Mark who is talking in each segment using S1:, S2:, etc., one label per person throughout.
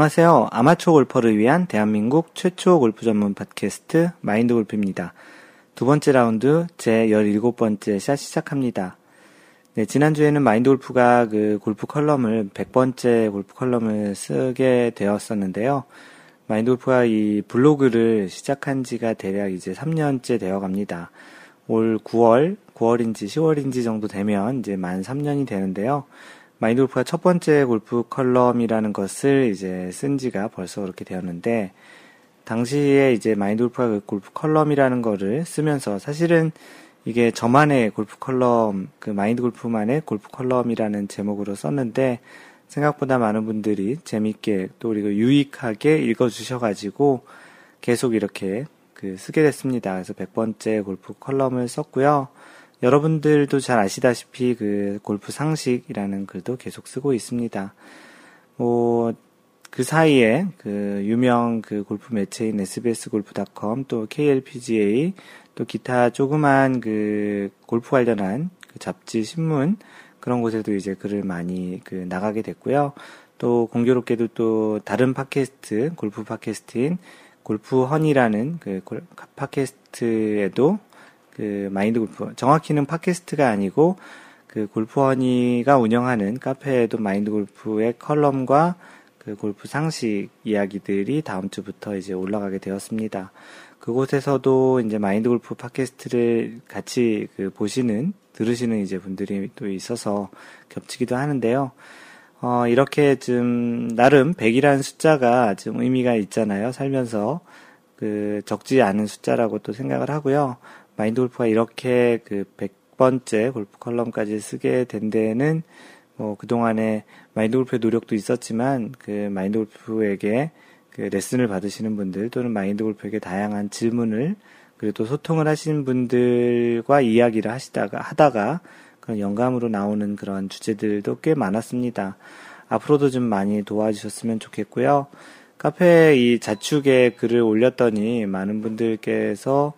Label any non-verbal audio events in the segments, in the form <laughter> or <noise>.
S1: 안녕하세요. 아마추어 골퍼를 위한 대한민국 최초 골프 전문 팟캐스트 마인드 골프입니다. 두 번째 라운드 제 17번째 샷 시작합니다. 네, 지난주에는 마인드 골프가 그 골프 컬럼을 100번째 골프 컬럼을 쓰게 되었었는데요. 마인드 골프가 이 블로그를 시작한 지가 대략 이제 3년째 되어 갑니다. 올 9월, 9월인지 10월인지 정도 되면 이제 만 3년이 되는데요. 마인드 골프가 첫 번째 골프 컬럼이라는 것을 이제 쓴 지가 벌써 그렇게 되었는데, 당시에 이제 마인드 골프가 그 골프 컬럼이라는 거를 쓰면서 사실은 이게 저만의 골프 컬럼, 그 마인드 골프만의 골프 컬럼이라는 제목으로 썼는데, 생각보다 많은 분들이 재밌게 또 그리고 유익하게 읽어주셔가지고 계속 이렇게 그 쓰게 됐습니다. 그래서 100번째 골프 컬럼을 썼고요. 여러분들도 잘 아시다시피 그 골프 상식이라는 글도 계속 쓰고 있습니다. 뭐, 그 사이에 그 유명 그 골프 매체인 sbs골프닷컴 또 klpga 또 기타 조그만 그 골프 관련한 그 잡지 신문 그런 곳에도 이제 글을 많이 그 나가게 됐고요. 또 공교롭게도 또 다른 팟캐스트 골프 팟캐스트인 골프 허니라는 그 팟캐스트에도 그 마인드 골프 정확히는 팟캐스트가 아니고 그 골프 허니가 운영하는 카페에도 마인드 골프의 컬럼과 그 골프 상식 이야기들이 다음 주부터 이제 올라가게 되었습니다. 그곳에서도 이제 마인드 골프 팟캐스트를 같이 그 보시는 들으시는 이제 분들이 또 있어서 겹치기도 하는데요. 어, 이렇게 좀 나름 100이라는 숫자가 좀 의미가 있잖아요. 살면서 그 적지 않은 숫자라고 또 생각을 하고요. 마인드 골프가 이렇게 그 100번째 골프 컬럼까지 쓰게 된 데에는 뭐 그동안에 마인드 골프의 노력도 있었지만 그 마인드 골프에게 그 레슨을 받으시는 분들 또는 마인드 골프에게 다양한 질문을 그리고 또 소통을 하시는 분들과 이야기를 하시다가 하다가 그런 영감으로 나오는 그런 주제들도 꽤 많았습니다. 앞으로도 좀 많이 도와주셨으면 좋겠고요. 카페에 이 자축에 글을 올렸더니 많은 분들께서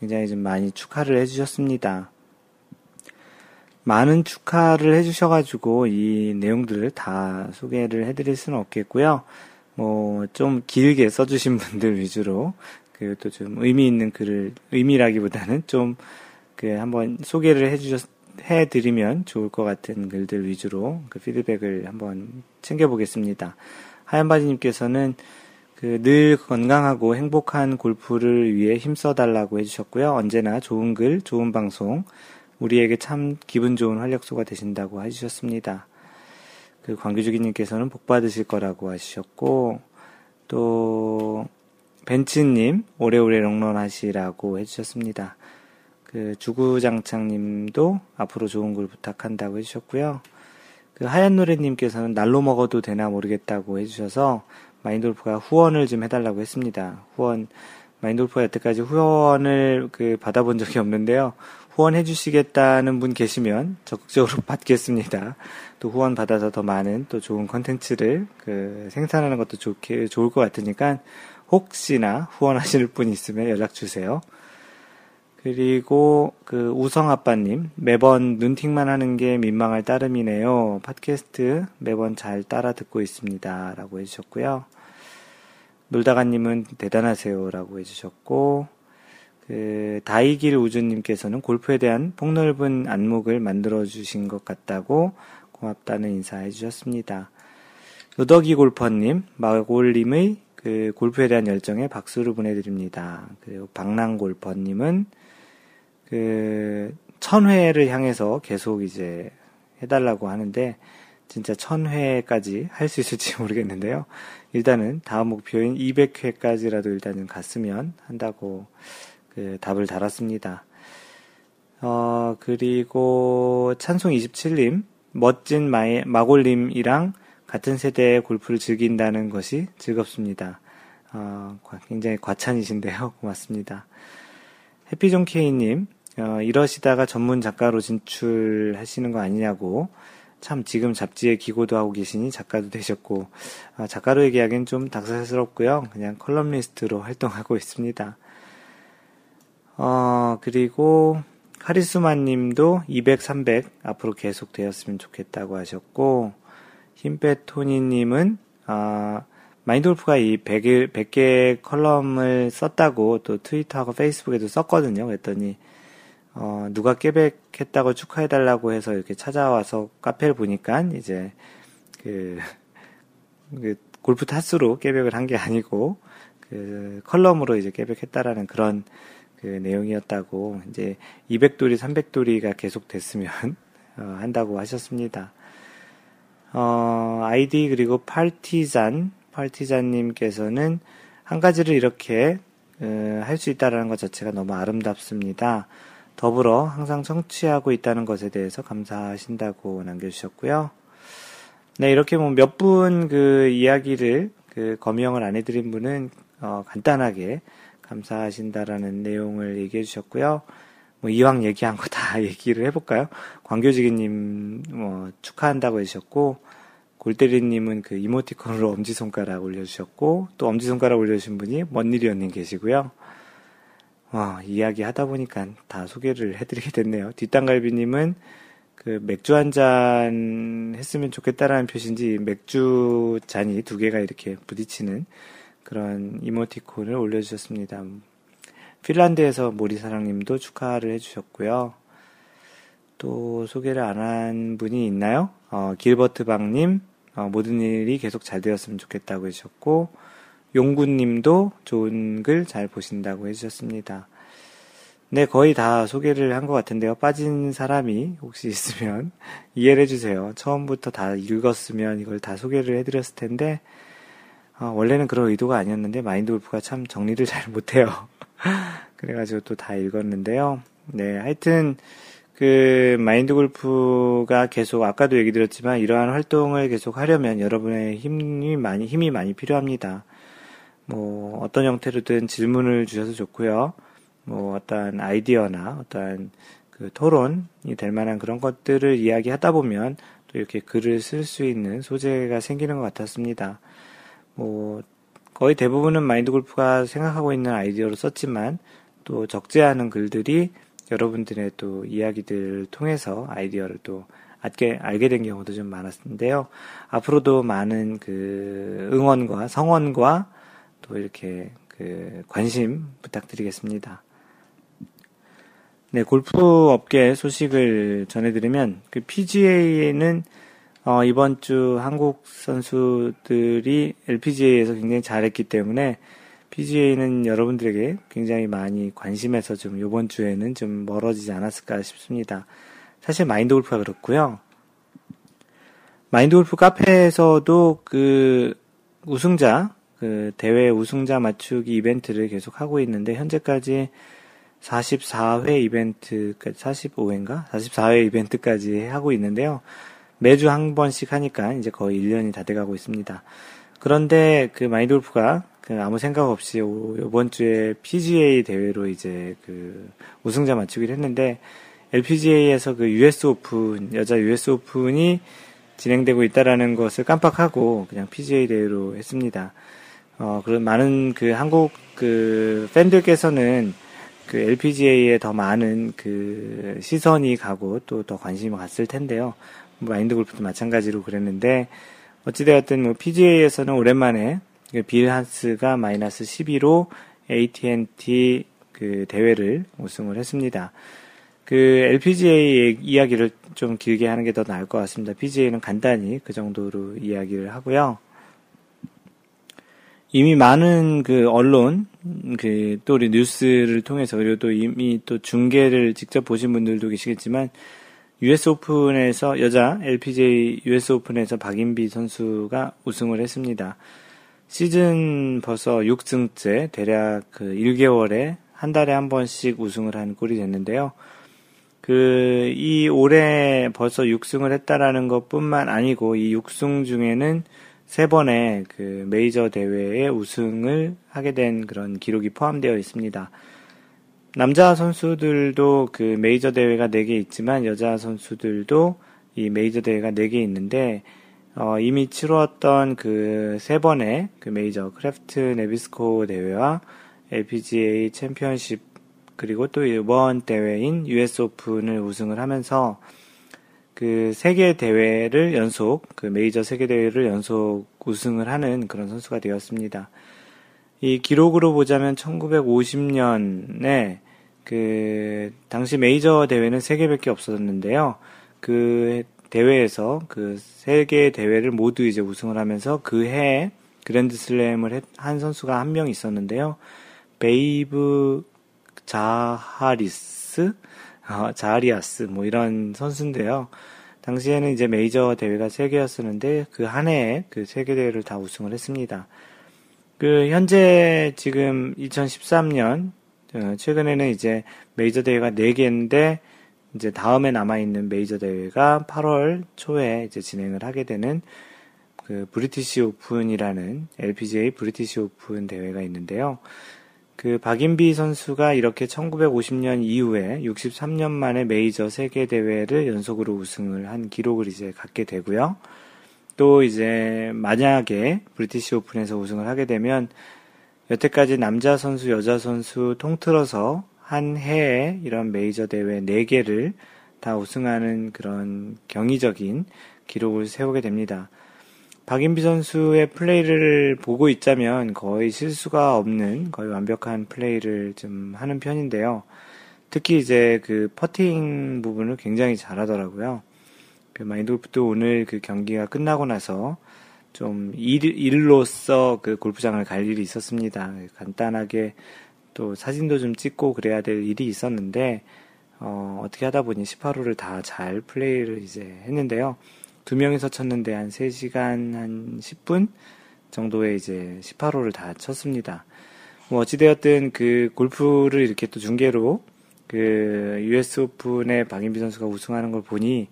S1: 굉장히 좀 많이 축하를 해주셨습니다. 많은 축하를 해주셔가지고 이 내용들을 다 소개를 해드릴 수는 없겠고요. 뭐 좀 길게 써주신 분들 위주로 그또좀 의미 있는 글을 의미라기보다는 좀 그 한번 소개를 해주셨 해드리면 좋을 것 같은 글들 위주로 그 피드백을 한번 챙겨보겠습니다. 하얀바지님께서는 그 늘 건강하고 행복한 골프를 위해 힘써달라고 해주셨고요. 언제나 좋은 글, 좋은 방송, 우리에게 참 기분 좋은 활력소가 되신다고 해주셨습니다. 그 광규주기님께서는 복 받으실 거라고 하셨고, 또, 벤츠님, 오래오래 롱런하시라고 해주셨습니다. 그 주구장창님도 앞으로 좋은 글 부탁한다고 해주셨고요. 그 하얀 노래님께서는 날로 먹어도 되나 모르겠다고 해주셔서 마인돌프가 후원을 좀 해달라고 했습니다. 후원, 마인돌프가 여태까지 후원을 그 받아본 적이 없는데요. 후원해 주시겠다는 분 계시면 적극적으로 <laughs> 받겠습니다. 또 후원 받아서 더 많은 또 좋은 컨텐츠를 그 생산하는 것도 좋게, 좋을 것 같으니까 혹시나 후원하실 분 있으면 연락 주세요. 그리고 그 우성 아빠님 매번 눈팅만 하는 게 민망할 따름이네요. 팟캐스트 매번 잘 따라 듣고 있습니다라고 해주셨고요. 놀다가님은 대단하세요라고 해주셨고 그 다이길 우주님께서는 골프에 대한 폭넓은 안목을 만들어 주신 것 같다고 고맙다는 인사해 주셨습니다. 노덕이 골퍼님, 마골님의 그 골프에 대한 열정에 박수를 보내드립니다. 그리고 박랑 골퍼님은 그 천회를 향해서 계속 이제 해달라고 하는데 진짜 천회까지 할 수 있을지 <laughs> 모르겠는데요. 일단은 다음 목표인 200회까지라도 일단은 갔으면 한다고 그 답을 달았습니다. 어, 그리고 찬송 27님, 멋진 마이, 마골님이랑 같은 세대의 골프를 즐긴다는 것이 즐겁습니다. 어, 굉장히 과찬이신데요. 고맙습니다. 해피존 케이님, 어, 이러시다가 전문 작가로 진출하시는 거 아니냐고 참 지금 잡지에 기고도 하고 계시니 작가도 되셨고 아, 작가로 얘기하기엔 좀 닭살스럽고요. 그냥 컬럼리스트로 활동하고 있습니다. 어, 그리고 카리스마 님도 200, 300 앞으로 계속 되었으면 좋겠다고 하셨고 힘빼토니 님은 아, 마인드 골프가 이 100개, 100개 컬럼을 썼다고 또 트위터하고 페이스북에도 썼거든요. 그랬더니, 어, 누가 깨백했다고 축하해달라고 해서 이렇게 찾아와서 카페를 보니까 이제 그, 그 골프 타수로 깨백을 한 게 아니고 그 컬럼으로 이제 깨백했다라는 그런 그 내용이었다고 이제 200돌이, 300돌이 계속 됐으면 <laughs> 어, 한다고 하셨습니다. 어, 아이디 그리고 팔티잔, 팔티잔님께서는 한 가지를 이렇게 어, 할수 있다라는 것 자체가 너무 아름답습니다. 더불어 항상 청취하고 있다는 것에 대해서 감사하신다고 남겨주셨고요. 네, 이렇게 뭐 몇 분 그 이야기를 그 검명을 안 해드린 분은 어, 간단하게 감사하신다라는 내용을 얘기해 주셨고요. 뭐 이왕 얘기한 거 다 <laughs> 얘기를 해볼까요? 광교지기님 뭐 축하한다고 해주셨고 골대리님은 그 이모티콘으로 엄지손가락 올려주셨고 또 엄지손가락 올려주신 분이 먼일이언님 계시고요. 와 이야기 하다 보니까 다 소개를 해드리게 됐네요. 뒷땅갈비님은 그 맥주 한 잔 했으면 좋겠다라는 표시인지 맥주 잔이 두 개가 이렇게 부딪히는 그런 이모티콘을 올려주셨습니다. 핀란드에서 모리사랑님도 축하를 해주셨고요. 또 소개를 안 한 분이 있나요? 어, 길버트 박님, 어, 모든 일이 계속 잘 되었으면 좋겠다고 해주셨고, 용구님도 좋은 글 잘 보신다고 해주셨습니다. 네, 거의 다 소개를 한 것 같은데요. 빠진 사람이 혹시 있으면 <laughs> 이해를 해주세요. 처음부터 다 읽었으면 이걸 다 소개를 해드렸을 텐데, 어, 원래는 그런 의도가 아니었는데, 마인드 골프가 참 정리를 <laughs> 잘 못해요. <laughs> 그래가지고 또 다 읽었는데요. 네, 하여튼, 그, 마인드 골프가 계속, 아까도 얘기 드렸지만, 이러한 활동을 계속 하려면 여러분의 힘이 많이, 힘이 많이 필요합니다. 뭐, 어떤 형태로든 질문을 주셔서 좋고요. 뭐 어떤 아이디어나 어떤 그 토론이 될 만한 그런 것들을 이야기하다 보면 또 이렇게 글을 쓸 수 있는 소재가 생기는 것 같았습니다. 뭐 거의 대부분은 마인드 골프가 생각하고 있는 아이디어로 썼지만 또 적지 않은 글들이 여러분들의 또 이야기들을 통해서 아이디어를 또 알게, 알게 된 경우도 좀 많았는데요. 앞으로도 많은 그 응원과 성원과 또 이렇게 그 관심 부탁드리겠습니다. 네, 골프 업계 소식을 전해드리면, 그 PGA는, 어, 이번 주 한국 선수들이 LPGA에서 굉장히 잘했기 때문에, PGA는 여러분들에게 굉장히 많이 관심에서 좀 이번 주에는 좀 멀어지지 않았을까 싶습니다. 사실 마인드 골프가 그렇고요. 마인드 골프 카페에서도 그 우승자, 그 대회 우승자 맞추기 이벤트를 계속 하고 있는데, 현재까지 44회 이벤트, 45회인가? 44회 이벤트까지 하고 있는데요. 매주 한 번씩 하니까 이제 거의 1년이 다 돼가고 있습니다. 그런데 그 마인돌프가 그 아무 생각 없이 이번 주에 PGA 대회로 이제 그 우승자 맞추기를 했는데 LPGA에서 그 US 오픈, 여자 US 오픈이 진행되고 있다라는 것을 깜빡하고 그냥 PGA 대회로 했습니다. 어, 그런 많은 그 한국 그 팬들께서는 그 LPGA에 더 많은 그 시선이 가고 또 더 관심이 갔을 텐데요. 뭐 마인드 골프도 마찬가지로 그랬는데 어찌되었든 뭐 PGA에서는 오랜만에 그빌 한스가 마이너스 12로 AT&T 그 대회를 우승을 했습니다. 그 LPGA 이야기를 좀 길게 하는 게 더 나을 것 같습니다. PGA는 간단히 그 정도로 이야기를 하고요. 이미 많은 그 언론, 그, 또 우리 뉴스를 통해서, 그리고 또 이미 또 중계를 직접 보신 분들도 계시겠지만, US 오픈에서, 여자 LPGA US 오픈에서 박인비 선수가 우승을 했습니다. 시즌 벌써 6승째, 대략 그 1개월에 한 달에 한 번씩 우승을 한 꼴이 됐는데요. 그, 이 올해 벌써 6승을 했다라는 것 뿐만 아니고, 이 6승 중에는 세 번의 그 메이저 대회에 우승을 하게 된 그런 기록이 포함되어 있습니다. 남자 선수들도 그 메이저 대회가 4개 있지만 여자 선수들도 이 메이저 대회가 4개 있는데 어, 이미 치루었던 그 세 번의 그 메이저 크래프트 네비스코 대회와 LPGA 챔피언십 그리고 또 이번 대회인 US 오픈을 우승을 하면서 그 세 개 대회를 연속, 그 메이저 세 개 대회를 연속 우승을 하는 그런 선수가 되었습니다. 이 기록으로 보자면 1950년에 그 당시 메이저 대회는 3개밖에 없었는데요. 그 대회에서 그 세 개 대회를 모두 이제 우승을 하면서 그 해에 그랜드 슬램을 한 선수가 한 명 있었는데요. 베이브 자하리스, 어, 자하리아스 뭐 이런 선수인데요. 당시에는 이제 메이저 대회가 세 개였었는데 그 한 해에 그 세 개 대회를 다 우승을 했습니다. 그 현재 지금 2013년 어, 최근에는 이제 메이저 대회가 4개인데 이제 다음에 남아 있는 메이저 대회가 8월 초에 이제 진행을 하게 되는 그 브리티시 오픈이라는 LPGA 브리티시 오픈 대회가 있는데요. 그 박인비 선수가 이렇게 1950년 이후에 63년 만에 메이저 세 개 대회를 연속으로 우승을 한 기록을 이제 갖게 되고요. 또 이제 만약에 브리티시 오픈에서 우승을 하게 되면 여태까지 남자 선수, 여자 선수 통틀어서 한 해에 이런 메이저 대회 4개를 다 우승하는 그런 경이적인 기록을 세우게 됩니다. 박인비 선수의 플레이를 보고 있자면 거의 실수가 없는 거의 완벽한 플레이를 좀 하는 편인데요. 특히 이제 그 퍼팅 부분을 굉장히 잘하더라고요. 그 마인드골프도 오늘 그 경기가 끝나고 나서 좀 일, 일로서 그 골프장을 갈 일이 있었습니다. 간단하게 또 사진도 좀 찍고 그래야 될 일이 있었는데, 어, 어떻게 하다 보니 18호를 다 잘 플레이를 이제 했는데요. 두 명이서 쳤는데 한 3시간 한 10분 정도에 이제 18호를 다 쳤습니다. 뭐 어찌되었든 그 골프를 이렇게 또 중계로 그 US 오픈에 박인비 선수가 우승하는 걸 보니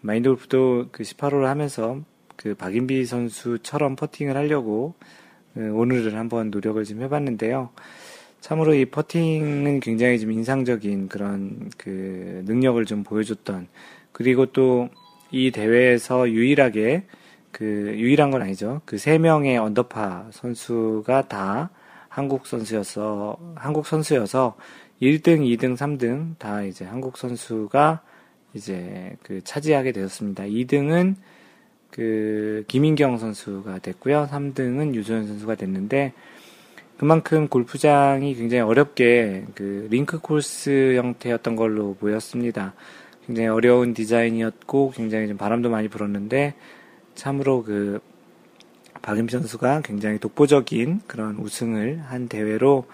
S1: 마인드 골프도 그 18호를 하면서 그 박인비 선수처럼 퍼팅을 하려고 그 오늘을 한번 노력을 좀 해봤는데요. 참으로 이 퍼팅은 굉장히 좀 인상적인 그런 그 능력을 좀 보여줬던 그리고 또 이 대회에서 유일하게 그 유일한 건 아니죠. 그 세 명의 언더파 선수가 다 한국 선수여서 한국 선수여서 1등, 2등, 3등 다 이제 한국 선수가 이제 그 차지하게 되었습니다. 2등은 그 김인경 선수가 됐고요. 3등은 유소연 선수가 됐는데 그만큼 골프장이 굉장히 어렵게 그 링크 코스 형태였던 걸로 보였습니다. 굉장히 어려운 디자인이었고 굉장히 좀 바람도 많이 불었는데 참으로 그 박임비 선수가 굉장히 독보적인 그런 우승을 한 대회로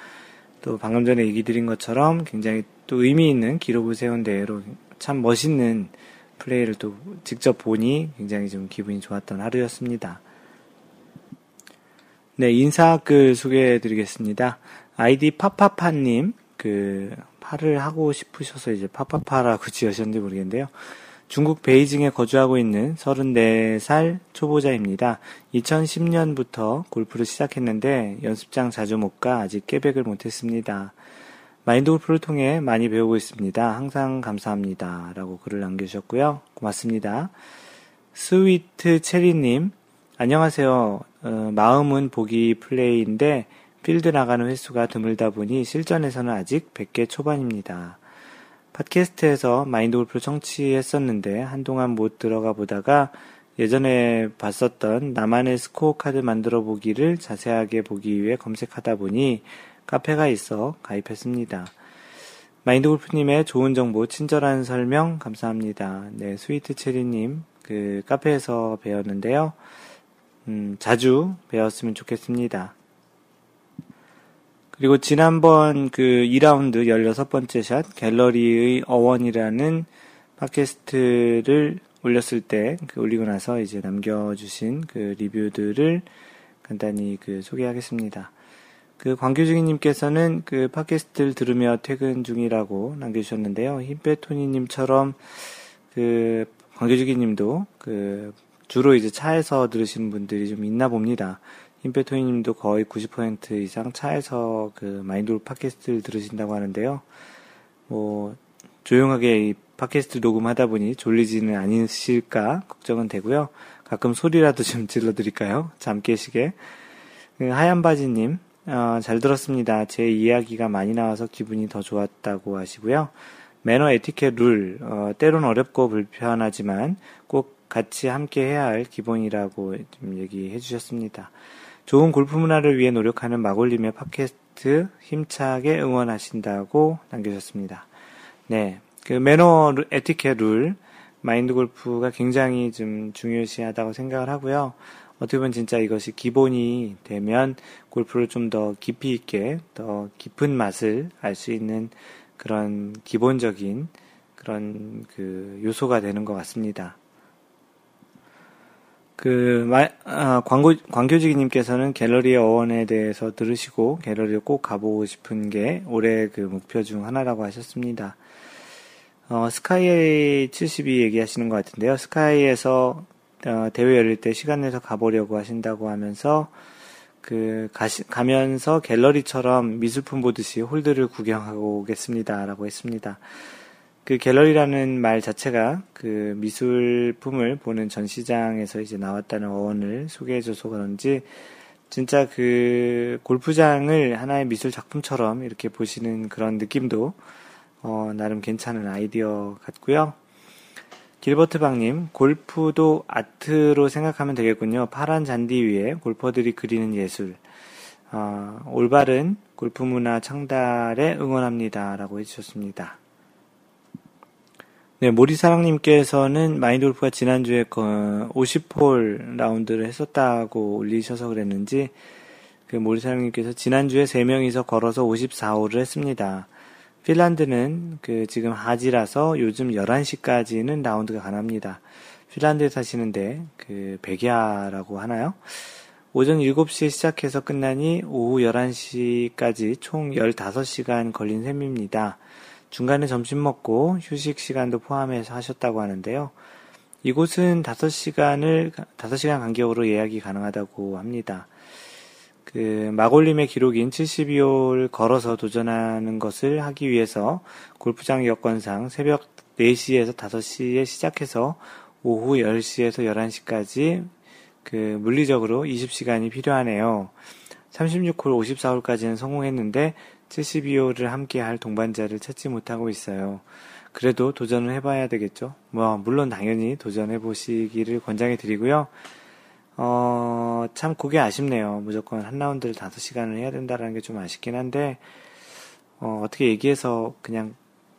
S1: 또 방금 전에 얘기 드린 것처럼 굉장히 또 의미 있는 기록을 세운 대회로 참 멋있는 플레이를 또 직접 보니 굉장히 좀 기분이 좋았던 하루였습니다. 네, 인사 글 소개해 드리겠습니다. 아이디 파파파님, 그, 파를 하고 싶으셔서 이제 파파파라고 <laughs> 지으셨는지 모르겠는데요. 중국 베이징에 거주하고 있는 34살 초보자입니다. 2010년부터 골프를 시작했는데 연습장 자주 못 가 아직 깨백을 못했습니다. 마인드 골프를 통해 많이 배우고 있습니다. 항상 감사합니다. 라고 글을 남겨주셨고요. 고맙습니다. 스위트 체리님, 안녕하세요. 어, 마음은 보기 플레이인데 필드 나가는 횟수가 드물다 보니 실전에서는 아직 100개 초반입니다. 팟캐스트에서 마인드 골프를 청취했었는데 한동안 못 들어가 보다가 예전에 봤었던 나만의 스코어 카드 만들어 보기를 자세하게 보기 위해 검색하다 보니 카페가 있어 가입했습니다. 마인드 골프님의 좋은 정보, 친절한 설명 감사합니다. 네, 스위트 체리님, 그 카페에서 배웠는데요. 음, 자주 배웠으면 좋겠습니다. 그리고 지난번 그 2라운드 16번째 샷 갤러리의 어원이라는 팟캐스트를 올렸을 때 그 올리고 나서 이제 남겨주신 그 리뷰들을 간단히 그 소개하겠습니다. 그 광교중이님께서는 그 팟캐스트를 들으며 퇴근 중이라고 남겨주셨는데요. 힘빼토니님처럼 그 광교중이님도 그 주로 이제 차에서 들으시는 분들이 좀 있나 봅니다. 임페토이 님도 거의 90% 이상 차에서 그 마인드로 팟캐스트를 들으신다고 하는데요. 뭐 조용하게 이 팟캐스트 녹음하다 보니 졸리지는 않으실까 걱정은 되고요. 가끔 소리라도 좀 <laughs> 질러드릴까요? 잠 깨시게. 그 하얀 바지님, 어, 잘 들었습니다. 제 이야기가 많이 나와서 기분이 더 좋았다고 하시고요. 매너 에티켓 룰, 어, 때론 어렵고 불편하지만 꼭 같이 함께 해야 할 기본이라고 좀 얘기해 주셨습니다. 좋은 골프 문화를 위해 노력하는 마골님의 팟캐스트 힘차게 응원하신다고 남겨주셨습니다. 네. 그 매너 에티켓 룰, 마인드 골프가 굉장히 좀 중요시하다고 생각을 하고요. 어떻게 보면 진짜 이것이 기본이 되면 골프를 좀 더 깊이 있게, 더 깊은 맛을 알 수 있는 그런 기본적인 그런 그 요소가 되는 것 같습니다. 그, 마, 아, 광고, 광교지기님께서는 갤러리 어원에 대해서 들으시고 갤러리를 꼭 가보고 싶은 게 올해 그 목표 중 하나라고 하셨습니다. 어, 스카이 72 얘기하시는 것 같은데요. 스카이에서 어, 대회 열릴 때 시간 내서 가보려고 하신다고 하면서 그 가시, 가면서 갤러리처럼 미술품 보듯이 홀드를 구경하고 오겠습니다라고 했습니다. 그 갤러리라는 말 자체가 그 미술품을 보는 전시장에서 이제 나왔다는 어원을 소개해줘서 그런지 진짜 그 골프장을 하나의 미술 작품처럼 이렇게 보시는 그런 느낌도 어, 나름 괜찮은 아이디어 같고요. 길버트방님, 골프도 아트로 생각하면 되겠군요. 파란 잔디 위에 골퍼들이 그리는 예술. 어, 올바른 골프 문화 창달에 응원합니다. 라고 해주셨습니다. 네, 모리사랑님께서는 마인드 골프가 지난주에 50홀 라운드를 했었다고 올리셔서 그랬는지, 그 모리사랑님께서 지난주에 3명이서 걸어서 54홀을 했습니다. 핀란드는 그 지금 하지라서 요즘 11시까지는 라운드가 가능합니다. 핀란드에 사시는데 그 백야라고 하나요? 오전 7시에 시작해서 끝나니 오후 11시까지 총 15시간 걸린 셈입니다. 중간에 점심 먹고 휴식 시간도 포함해서 하셨다고 하는데요. 이곳은 5시간을, 5시간 간격으로 예약이 가능하다고 합니다. 그, 마골림의 기록인 72홀 걸어서 도전하는 것을 하기 위해서 골프장 여건상 새벽 4시에서 5시에 시작해서 오후 10시에서 11시까지 그 물리적으로 20시간이 필요하네요. 36홀, 54홀까지는 성공했는데 72호를 함께 할 동반자를 찾지 못하고 있어요. 그래도 도전을 해봐야 되겠죠. 뭐, 물론 당연히 도전해 보시기를 권장해 드리고요. 어, 참 그게 아쉽네요. 무조건 한 라운드를 5시간을 해야 된다는 게 좀 아쉽긴 한데, 어, 어떻게 얘기해서 그냥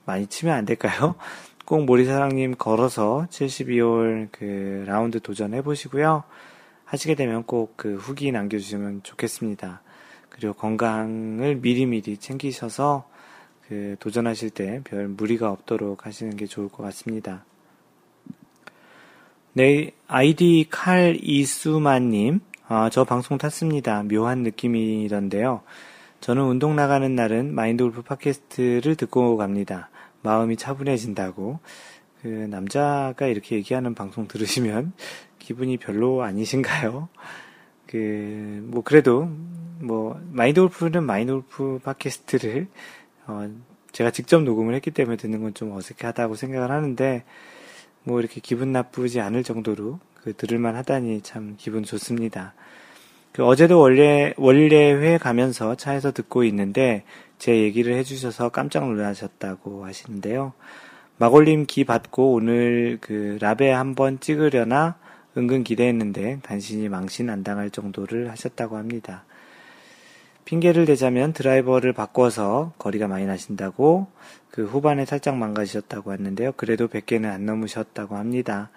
S1: 많이 치면 안 될까요? <laughs> 꼭 모리사랑님 걸어서 72홀 그 라운드 도전해 보시고요. 하시게 되면 꼭 그 후기 남겨주시면 좋겠습니다. 그리고 건강을 미리미리 챙기셔서 그 도전하실 때 별 무리가 없도록 하시는 게 좋을 것 같습니다. 네, 아이디 칼 이수만님, 아, 저 방송 탔습니다. 묘한 느낌이던데요. 저는 운동 나가는 날은 마인드 골프 팟캐스트를 듣고 갑니다. 마음이 차분해진다고. 그 남자가 이렇게 얘기하는 방송 들으시면 <laughs> 기분이 별로 아니신가요? 그, 뭐, 그래도, 뭐, 마인드 골프는 마인드 골프 팟캐스트를, 어, 제가 직접 녹음을 했기 때문에 듣는 건 좀 어색하다고 생각을 하는데, 뭐, 이렇게 기분 나쁘지 않을 정도로 그 들을만 하다니 참 기분 좋습니다. 그 어제도 원래, 원래회 가면서 차에서 듣고 있는데, 제 얘기를 해주셔서 깜짝 놀라셨다고 하시는데요. 마골님 기 받고 오늘 그 라베 한번 찍으려나 은근 기대했는데 간신히 망신 안 당할 정도를 하셨다고 합니다. 핑계를 대자면 드라이버를 바꿔서 거리가 많이 나신다고 그 후반에 살짝 망가지셨다고 했는데요. 그래도 100개는 안 넘으셨다고 합니다.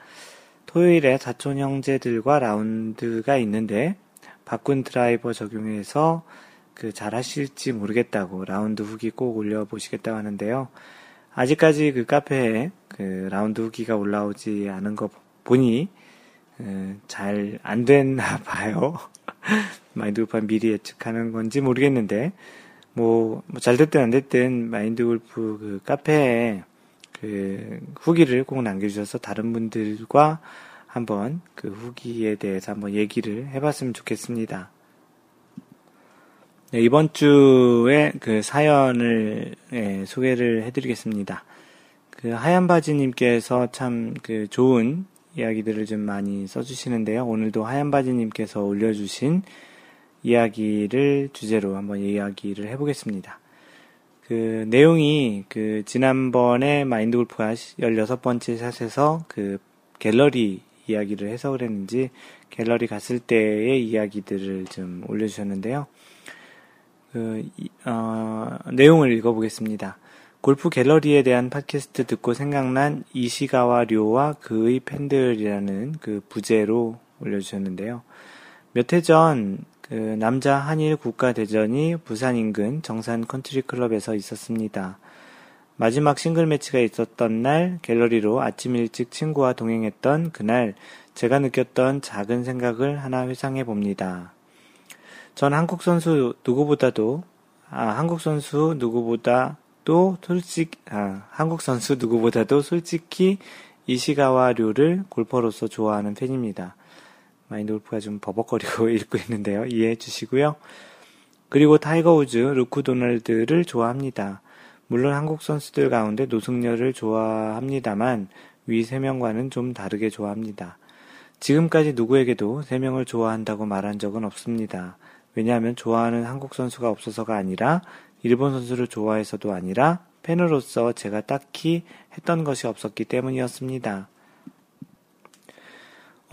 S1: 토요일에 사촌 형제들과 라운드가 있는데 바꾼 드라이버 적용해서 그 잘 하실지 모르겠다고 라운드 후기 꼭 올려보시겠다고 하는데요. 아직까지 그 카페에 그 라운드 후기가 올라오지 않은 거 보니 잘 안 됐나 봐요. <laughs> 마인드 골프 미리 예측하는 건지 모르겠는데, 뭐, 뭐잘 됐든 안 됐든 마인드 골프 그 카페에 그 후기를 꼭 남겨주셔서 다른 분들과 한번 그 후기에 대해서 한번 얘기를 해봤으면 좋겠습니다. 네, 이번 주에 그 사연을 예, 소개를 해드리겠습니다. 그 하얀 바지님께서 참 그 좋은 이야기들을 좀 많이 써주시는데요. 오늘도 하얀 바지님께서 올려주신 이야기를 주제로 한번 이야기를 해보겠습니다. 그그 내용이 그 지난번에 마인드 골프가 16번째 샷에서 그 갤러리 이야기를 해석을 했는지 갤러리 갔을 때의 이야기들을 좀 올려주셨는데요. 그, 어, 내용을 읽어보겠습니다. 골프 갤러리에 대한 팟캐스트 듣고 생각난 이시가와 료와 그의 팬들이라는 그 부제로 올려주셨는데요. 몇 해 전 그 남자 한일 국가대전이 부산 인근 정산 컨트리 클럽에서 있었습니다. 마지막 싱글 매치가 있었던 날 갤러리로 아침 일찍 친구와 동행했던 그날 제가 느꼈던 작은 생각을 하나 회상해 봅니다. 전 한국 선수 누구보다도 아, 한국 선수 누구보다 또 솔직, 아, 한국 선수 누구보다도 솔직히 이시가와 류를 골퍼로서 좋아하는 팬입니다. 마인드 골프가 좀 버벅거리고 <laughs> 읽고 있는데요. 이해해 주시고요. 그리고 타이거 우즈, 루크 도널드를 좋아합니다. 물론 한국 선수들 가운데 노승열을 좋아합니다만 위 세 명과는 좀 다르게 좋아합니다. 지금까지 누구에게도 세 명을 좋아한다고 말한 적은 없습니다. 왜냐하면 좋아하는 한국 선수가 없어서가 아니라 일본 선수를 좋아해서도 아니라 팬으로서 제가 딱히 했던 것이 없었기 때문이었습니다.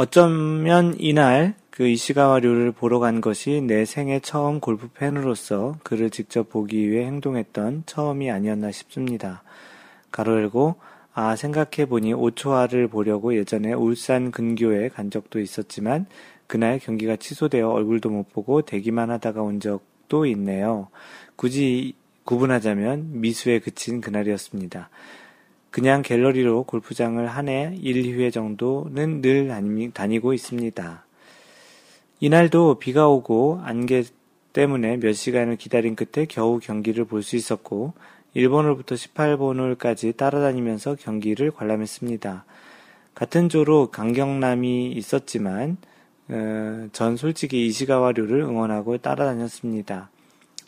S1: 어쩌면 이날 그 이시가와류를 보러 간 것이 내 생애 처음 골프 팬으로서 그를 직접 보기 위해 행동했던 처음이 아니었나 싶습니다. 가로 열고 아 생각해보니 오초아를 보려고 예전에 울산 근교에 간 적도 있었지만 그날 경기가 취소되어 얼굴도 못 보고 대기만 하다가 온 적도 있네요. 굳이 구분하자면 미수에 그친 그날이었습니다. 그냥 갤러리로 골프장을 한 해 1, 2회 정도는 늘 다니고 있습니다. 이날도 비가 오고 안개 때문에 몇 시간을 기다린 끝에 겨우 경기를 볼 수 있었고 1번홀부터 18번 홀까지 따라다니면서 경기를 관람했습니다. 같은 조로 강경남이 있었지만 어, 전 솔직히 이시가와류를 응원하고 따라다녔습니다.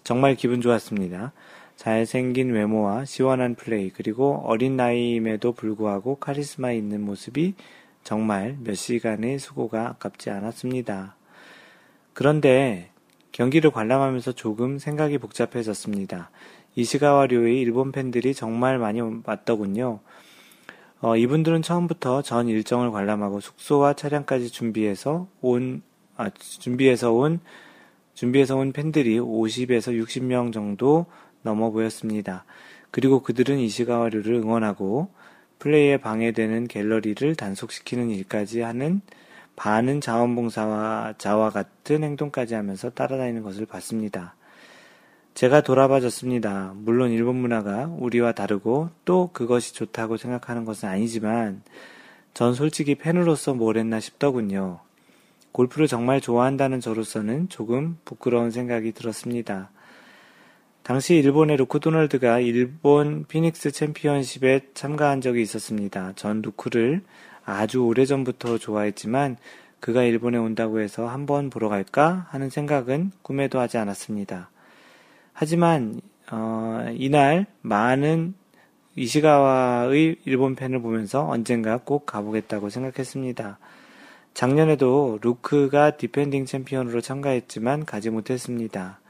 S1: 정말 기분 좋았습니다. 잘생긴 외모와 시원한 플레이, 그리고 어린 나이임에도 불구하고 카리스마 있는 모습이 정말 몇 시간의 수고가 아깝지 않았습니다. 그런데 경기를 관람하면서 조금 생각이 복잡해졌습니다. 이시가와료의 일본 팬들이 정말 많이 왔더군요. 어, 이분들은 처음부터 전 일정을 관람하고 숙소와 차량까지 준비해서 온, 아, 준비해서 온 준비해서 온 팬들이 50에서 60명 정도 넘어 보였습니다. 그리고 그들은 이시가와류를 응원하고 플레이에 방해되는 갤러리를 단속시키는 일까지 하는 반은 자원봉사와 자와 같은 행동까지 하면서 따라다니는 것을 봤습니다. 제가 돌아봐줬습니다. 물론 일본 문화가 우리와 다르고 또 그것이 좋다고 생각하는 것은 아니지만 전 솔직히 팬으로서 뭘 했나 싶더군요. 골프를 정말 좋아한다는 저로서는 조금 부끄러운 생각이 들었습니다. 당시 일본의 루크 도널드가 일본 피닉스 챔피언십에 참가한 적이 있었습니다. 전 루크를 아주 오래전부터 좋아했지만 그가 일본에 온다고 해서 한번 보러 갈까 하는 생각은 꿈에도 하지 않았습니다. 하지만 어, 이날 많은 이시가와의 일본 팬을 보면서 언젠가 꼭 가보겠다고 생각했습니다. 작년에도 루크가 디펜딩 챔피언으로 참가했지만 가지 못했습니다.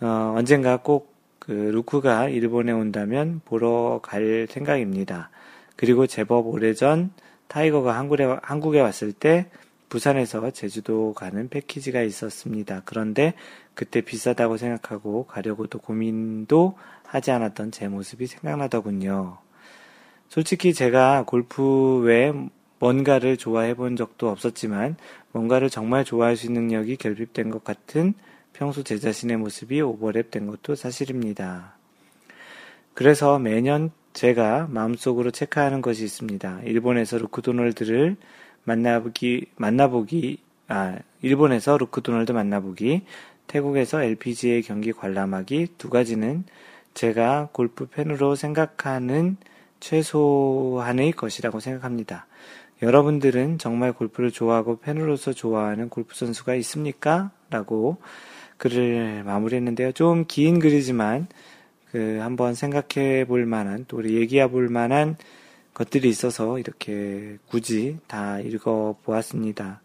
S1: 어, 언젠가 꼭 그 루크가 일본에 온다면 보러 갈 생각입니다. 그리고 제법 오래전 타이거가 한국에, 한국에 왔을 때 부산에서 제주도 가는 패키지가 있었습니다. 그런데 그때 비싸다고 생각하고 가려고도 고민도 하지 않았던 제 모습이 생각나더군요. 솔직히 제가 골프 외에 뭔가를 좋아해 본 적도 없었지만 뭔가를 정말 좋아할 수 있는 능력이 결핍된 것 같은 평소 제 자신의 모습이 오버랩된 것도 사실입니다. 그래서 매년 제가 마음속으로 체크하는 것이 있습니다. 일본에서 루크 도널드를 만나보기, 만나보기, 아, 일본에서 루크 도널드 만나보기, 태국에서 LPGA 경기 관람하기 두 가지는 제가 골프 팬으로 생각하는 최소한의 것이라고 생각합니다. 여러분들은 정말 골프를 좋아하고 팬으로서 좋아하는 골프 선수가 있습니까? 라고 글을 마무리했는데요. 좀 긴 글이지만 그 한번 생각해 볼 만한 또 우리 얘기해 볼 만한 것들이 있어서 이렇게 굳이 다 읽어 보았습니다.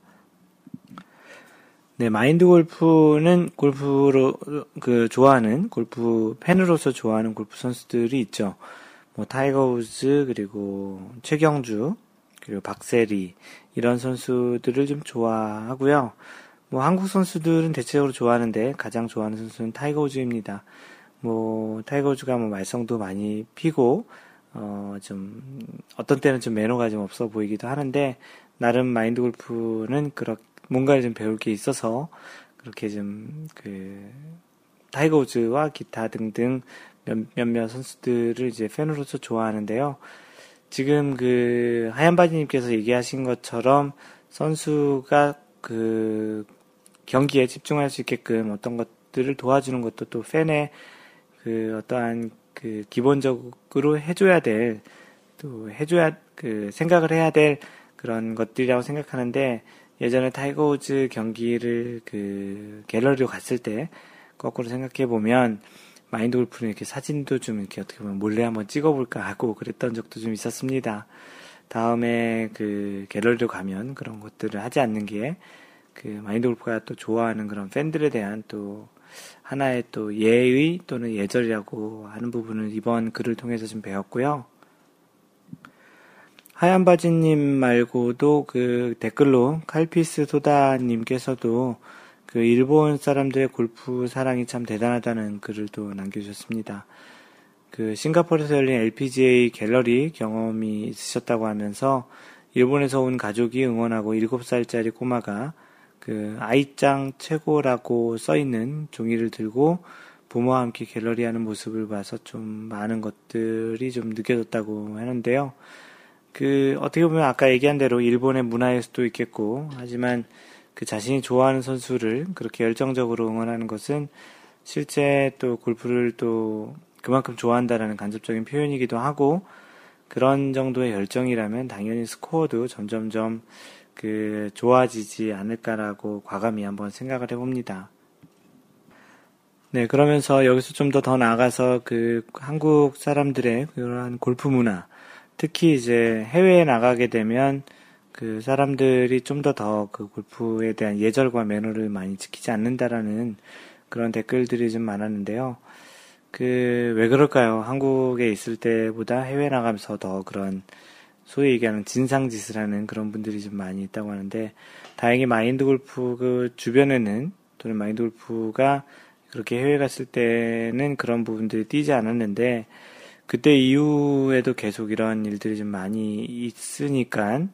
S1: 네, 마인드 골프는 골프로, 그, 좋아하는, 골프, 팬으로서 좋아하는 골프 선수들이 있죠. 뭐, 타이거 우즈, 그리고 최경주, 그리고 박세리, 이런 선수들을 좀 좋아하고요. 뭐, 한국 선수들은 대체적으로 좋아하는데, 가장 좋아하는 선수는 타이거 우즈입니다. 뭐, 타이거 우즈가 뭐, 말썽도 많이 피고, 어, 좀, 어떤 때는 좀 매너가 좀 없어 보이기도 하는데, 나름 마인드 골프는 그렇게, 뭔가를 좀 배울 게 있어서 그렇게 좀 그 타이거 우즈와 기타 등등 몇, 몇몇 선수들을 이제 팬으로서 좋아하는데요. 지금 그 하얀 바지님께서 얘기하신 것처럼 선수가 그 경기에 집중할 수 있게끔 어떤 것들을 도와주는 것도 또 팬의 그 어떠한 그 기본적으로 해줘야 될 또 해줘야 그 생각을 해야 될 그런 것들이라고 생각하는데 예전에 타이거 우즈 경기를 그 갤러리로 갔을 때 거꾸로 생각해 보면 마인드 골프는 이렇게 사진도 좀 이렇게 어떻게 보면 몰래 한번 찍어볼까 하고 그랬던 적도 좀 있었습니다. 다음에 그 갤러리로 가면 그런 것들을 하지 않는 게 그 마인드 골프가 또 좋아하는 그런 팬들에 대한 또 하나의 또 예의 또는 예절이라고 하는 부분을 이번 글을 통해서 좀 배웠고요. 하얀 바지님 말고도 그 댓글로 칼피스 소다님께서도 그 일본 사람들의 골프 사랑이 참 대단하다는 글을 또 남겨주셨습니다. 그 싱가포르에서 열린 LPGA 갤러리 경험이 있으셨다고 하면서 일본에서 온 가족이 응원하고 7살짜리 꼬마가 그 아이짱 최고라고 써 있는 종이를 들고 부모와 함께 갤러리 하는 모습을 봐서 좀 많은 것들이 좀 느껴졌다고 하는데요. 그 어떻게 보면 아까 얘기한 대로 일본의 문화일 수도 있겠고 하지만 그 자신이 좋아하는 선수를 그렇게 열정적으로 응원하는 것은 실제 또 골프를 또 그만큼 좋아한다라는 간접적인 표현이기도 하고 그런 정도의 열정이라면 당연히 스코어도 점점점 그 좋아지지 않을까라고 과감히 한번 생각을 해봅니다. 네, 그러면서 여기서 좀더더 나아가서 그 한국 사람들의 그러한 골프 문화, 특히 이제 해외에 나가게 되면 그 사람들이 좀 더 더 그 골프에 대한 예절과 매너를 많이 지키지 않는다라는 그런 댓글들이 좀 많았는데요. 그 왜 그럴까요? 한국에 있을 때보다 해외 나가면서 더 그런 소위 얘기하는 진상짓을 하는 그런 분들이 좀 많이 있다고 하는데 다행히 마인드 골프 그 주변에는 또는 마인드 골프가 그렇게 해외 갔을 때는 그런 부분들이 띄지 않았는데 그때 이후에도 계속 이런 일들이 좀 많이 있으니까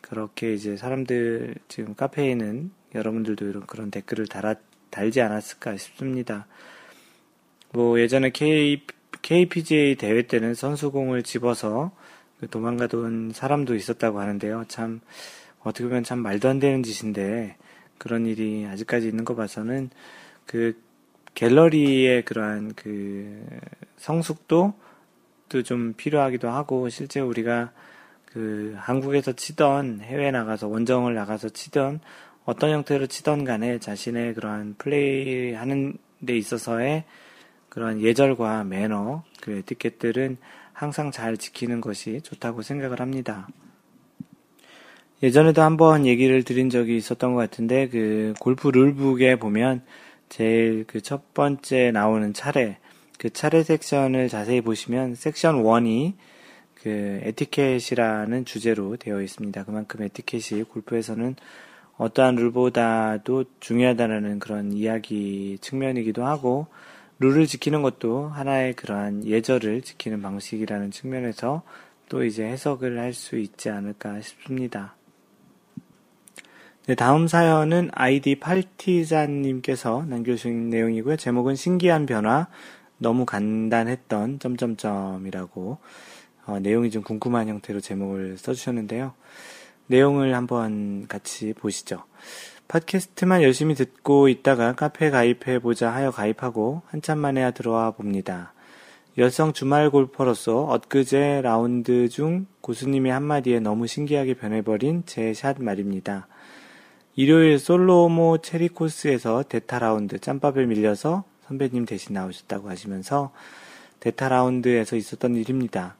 S1: 그렇게 이제 사람들 지금 카페에는 여러분들도 이런 그런 댓글을 달아, 달지 않았을까 싶습니다. 뭐 예전에 K, KPGA 대회 때는 선수공을 집어서 그 도망가던 사람도 있었다고 하는데요. 참 어떻게 보면 참 말도 안 되는 짓인데 그런 일이 아직까지 있는 거 봐서는 그 갤러리의 그러한 그 성숙도 좀 필요하기도 하고 실제 우리가 그 한국에서 치던 해외 나가서 원정을 나가서 치던 어떤 형태로 치던 간에 자신의 그러한 플레이 하는 데 있어서의 그런 예절과 매너, 그 에티켓들은 항상 잘 지키는 것이 좋다고 생각을 합니다. 예전에도 한번 얘기를 드린 적이 있었던 것 같은데, 그 골프 룰북에 보면 제일 그 첫 번째 나오는 차례, 그 차례 섹션을 자세히 보시면 섹션 1이 그 에티켓이라는 주제로 되어 있습니다. 그만큼 에티켓이 골프에서는 어떠한 룰보다도 중요하다는 그런 이야기 측면이기도 하고 룰을 지키는 것도 하나의 그러한 예절을 지키는 방식이라는 측면에서 또 이제 해석을 할 수 있지 않을까 싶습니다. 네, 다음 사연은 아이디 팔티자님께서 남겨주신 내용이고요. 제목은 신기한 변화, 너무 간단했던 점점점이라고 어, 내용이 좀 궁금한 형태로 제목을 써주셨는데요. 내용을 한번 같이 보시죠. 팟캐스트만 열심히 듣고 있다가 카페 가입해보자 하여 가입하고 한참 만에야 들어와 봅니다. 여성 주말 골퍼로서 엊그제 라운드 중 고수님의 한마디에 너무 신기하게 변해버린 제 샷 말입니다. 일요일 솔모로 체리 코스에서 대타 라운드 짬밥에 밀려서 선배님 대신 나오셨다고 하시면서 대타 라운드에서 있었던 일입니다.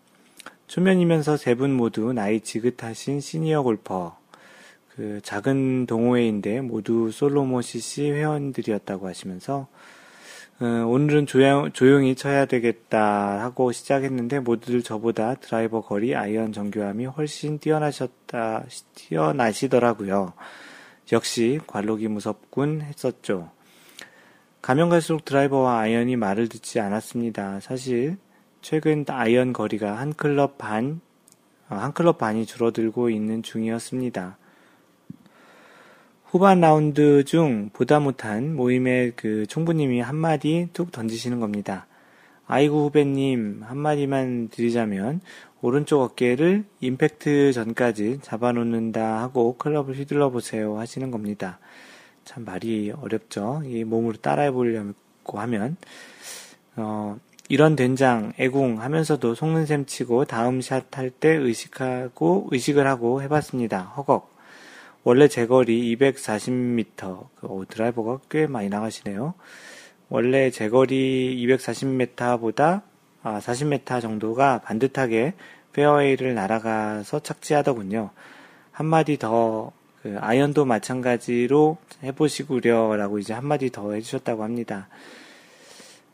S1: 초면이면서 세 분 모두 나이 지긋하신 시니어 골퍼. 그 작은 동호회인데 모두 솔모로 CC 회원들이었다고 하시면서 어, 오늘은 조용, 조용히 쳐야 되겠다 하고 시작했는데 모두들 저보다 드라이버 거리 아이언 정교함이 훨씬 뛰어나셨다 뛰어나시더라고요. 역시 관록이 무섭군 했었죠. 가면 갈수록 드라이버와 아이언이 말을 듣지 않았습니다. 사실 최근 아이언 거리가 한 클럽 반, 어, 한 클럽 반이 줄어들고 있는 중이었습니다. 후반 라운드 중 보다 못한 모임의 그 총무님이 한마디 툭 던지시는 겁니다. 아이고 후배님 한마디만 드리자면 오른쪽 어깨를 임팩트 전까지 잡아놓는다 하고 클럽을 휘둘러 보세요 하시는 겁니다. 참 말이 어렵죠. 이 몸으로 따라해 보려고 하면 어, 이런 된장 애궁 하면서도 속는 셈 치고 다음 샷 할 때 의식하고 의식을 하고 해봤습니다. 허걱 원래 제 거리 240m, 그 드라이버가 꽤 많이 나가시네요. 원래 제 거리 240m보다 아, 40m 정도가 반듯하게 페어웨이를 날아가서 착지하더군요. 한마디 더, 그 아이언도 마찬가지로 해보시구려라고 이제 한마디 더 해주셨다고 합니다.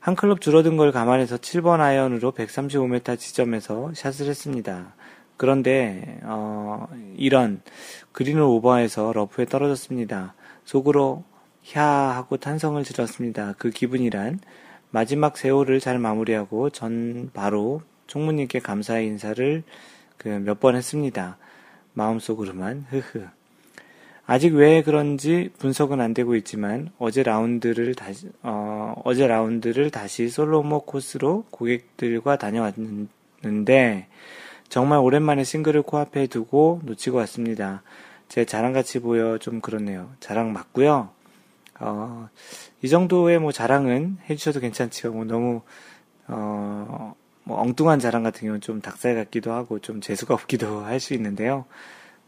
S1: 한 클럽 줄어든 걸 감안해서 7번 아이언으로 135m 지점에서 샷을 했습니다. 그런데 어, 이런 그린을 오버해서 러프에 떨어졌습니다. 속으로 야 하고 탄성을 질렀습니다. 그 기분이란 마지막 세월을 잘 마무리하고 전 바로 총무님께 감사의 인사를 그 몇 번 했습니다. 마음속으로만 흐흐. 아직 왜 그런지 분석은 안 되고 있지만 어제 라운드를 다시 어, 어제 라운드를 다시 솔로모 코스로 고객들과 다녀왔는데 정말 오랜만에 싱글을 코앞에 두고 놓치고 왔습니다. 제 자랑같이 보여 좀 그렇네요. 자랑 맞고요. 어, 이 정도의 뭐 자랑은 해주셔도 괜찮지요. 뭐 너무 어, 뭐 엉뚱한 자랑 같은 경우는 좀 닭살 같기도 하고 좀 재수가 없기도 <laughs> 할 수 있는데요.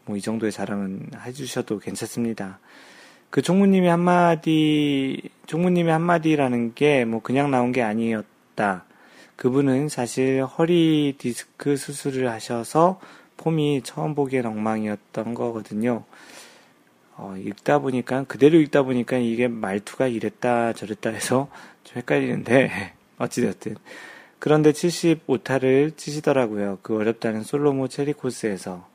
S1: 뭐 이 정도의 자랑은 해주셔도 괜찮습니다. 그 총무님이 한마디, 총무님이 한마디라는 게 뭐 그냥 나온 게 아니었다. 그분은 사실 허리 디스크 수술을 하셔서 폼이 처음 보기엔 엉망이었던 거거든요. 어, 읽다 보니까, 그대로 읽다 보니까 이게 말투가 이랬다 저랬다 해서 좀 헷갈리는데, <laughs> 어찌됐든. 그런데 75타를 치시더라고요. 그 어렵다는 솔로모 체리 코스에서.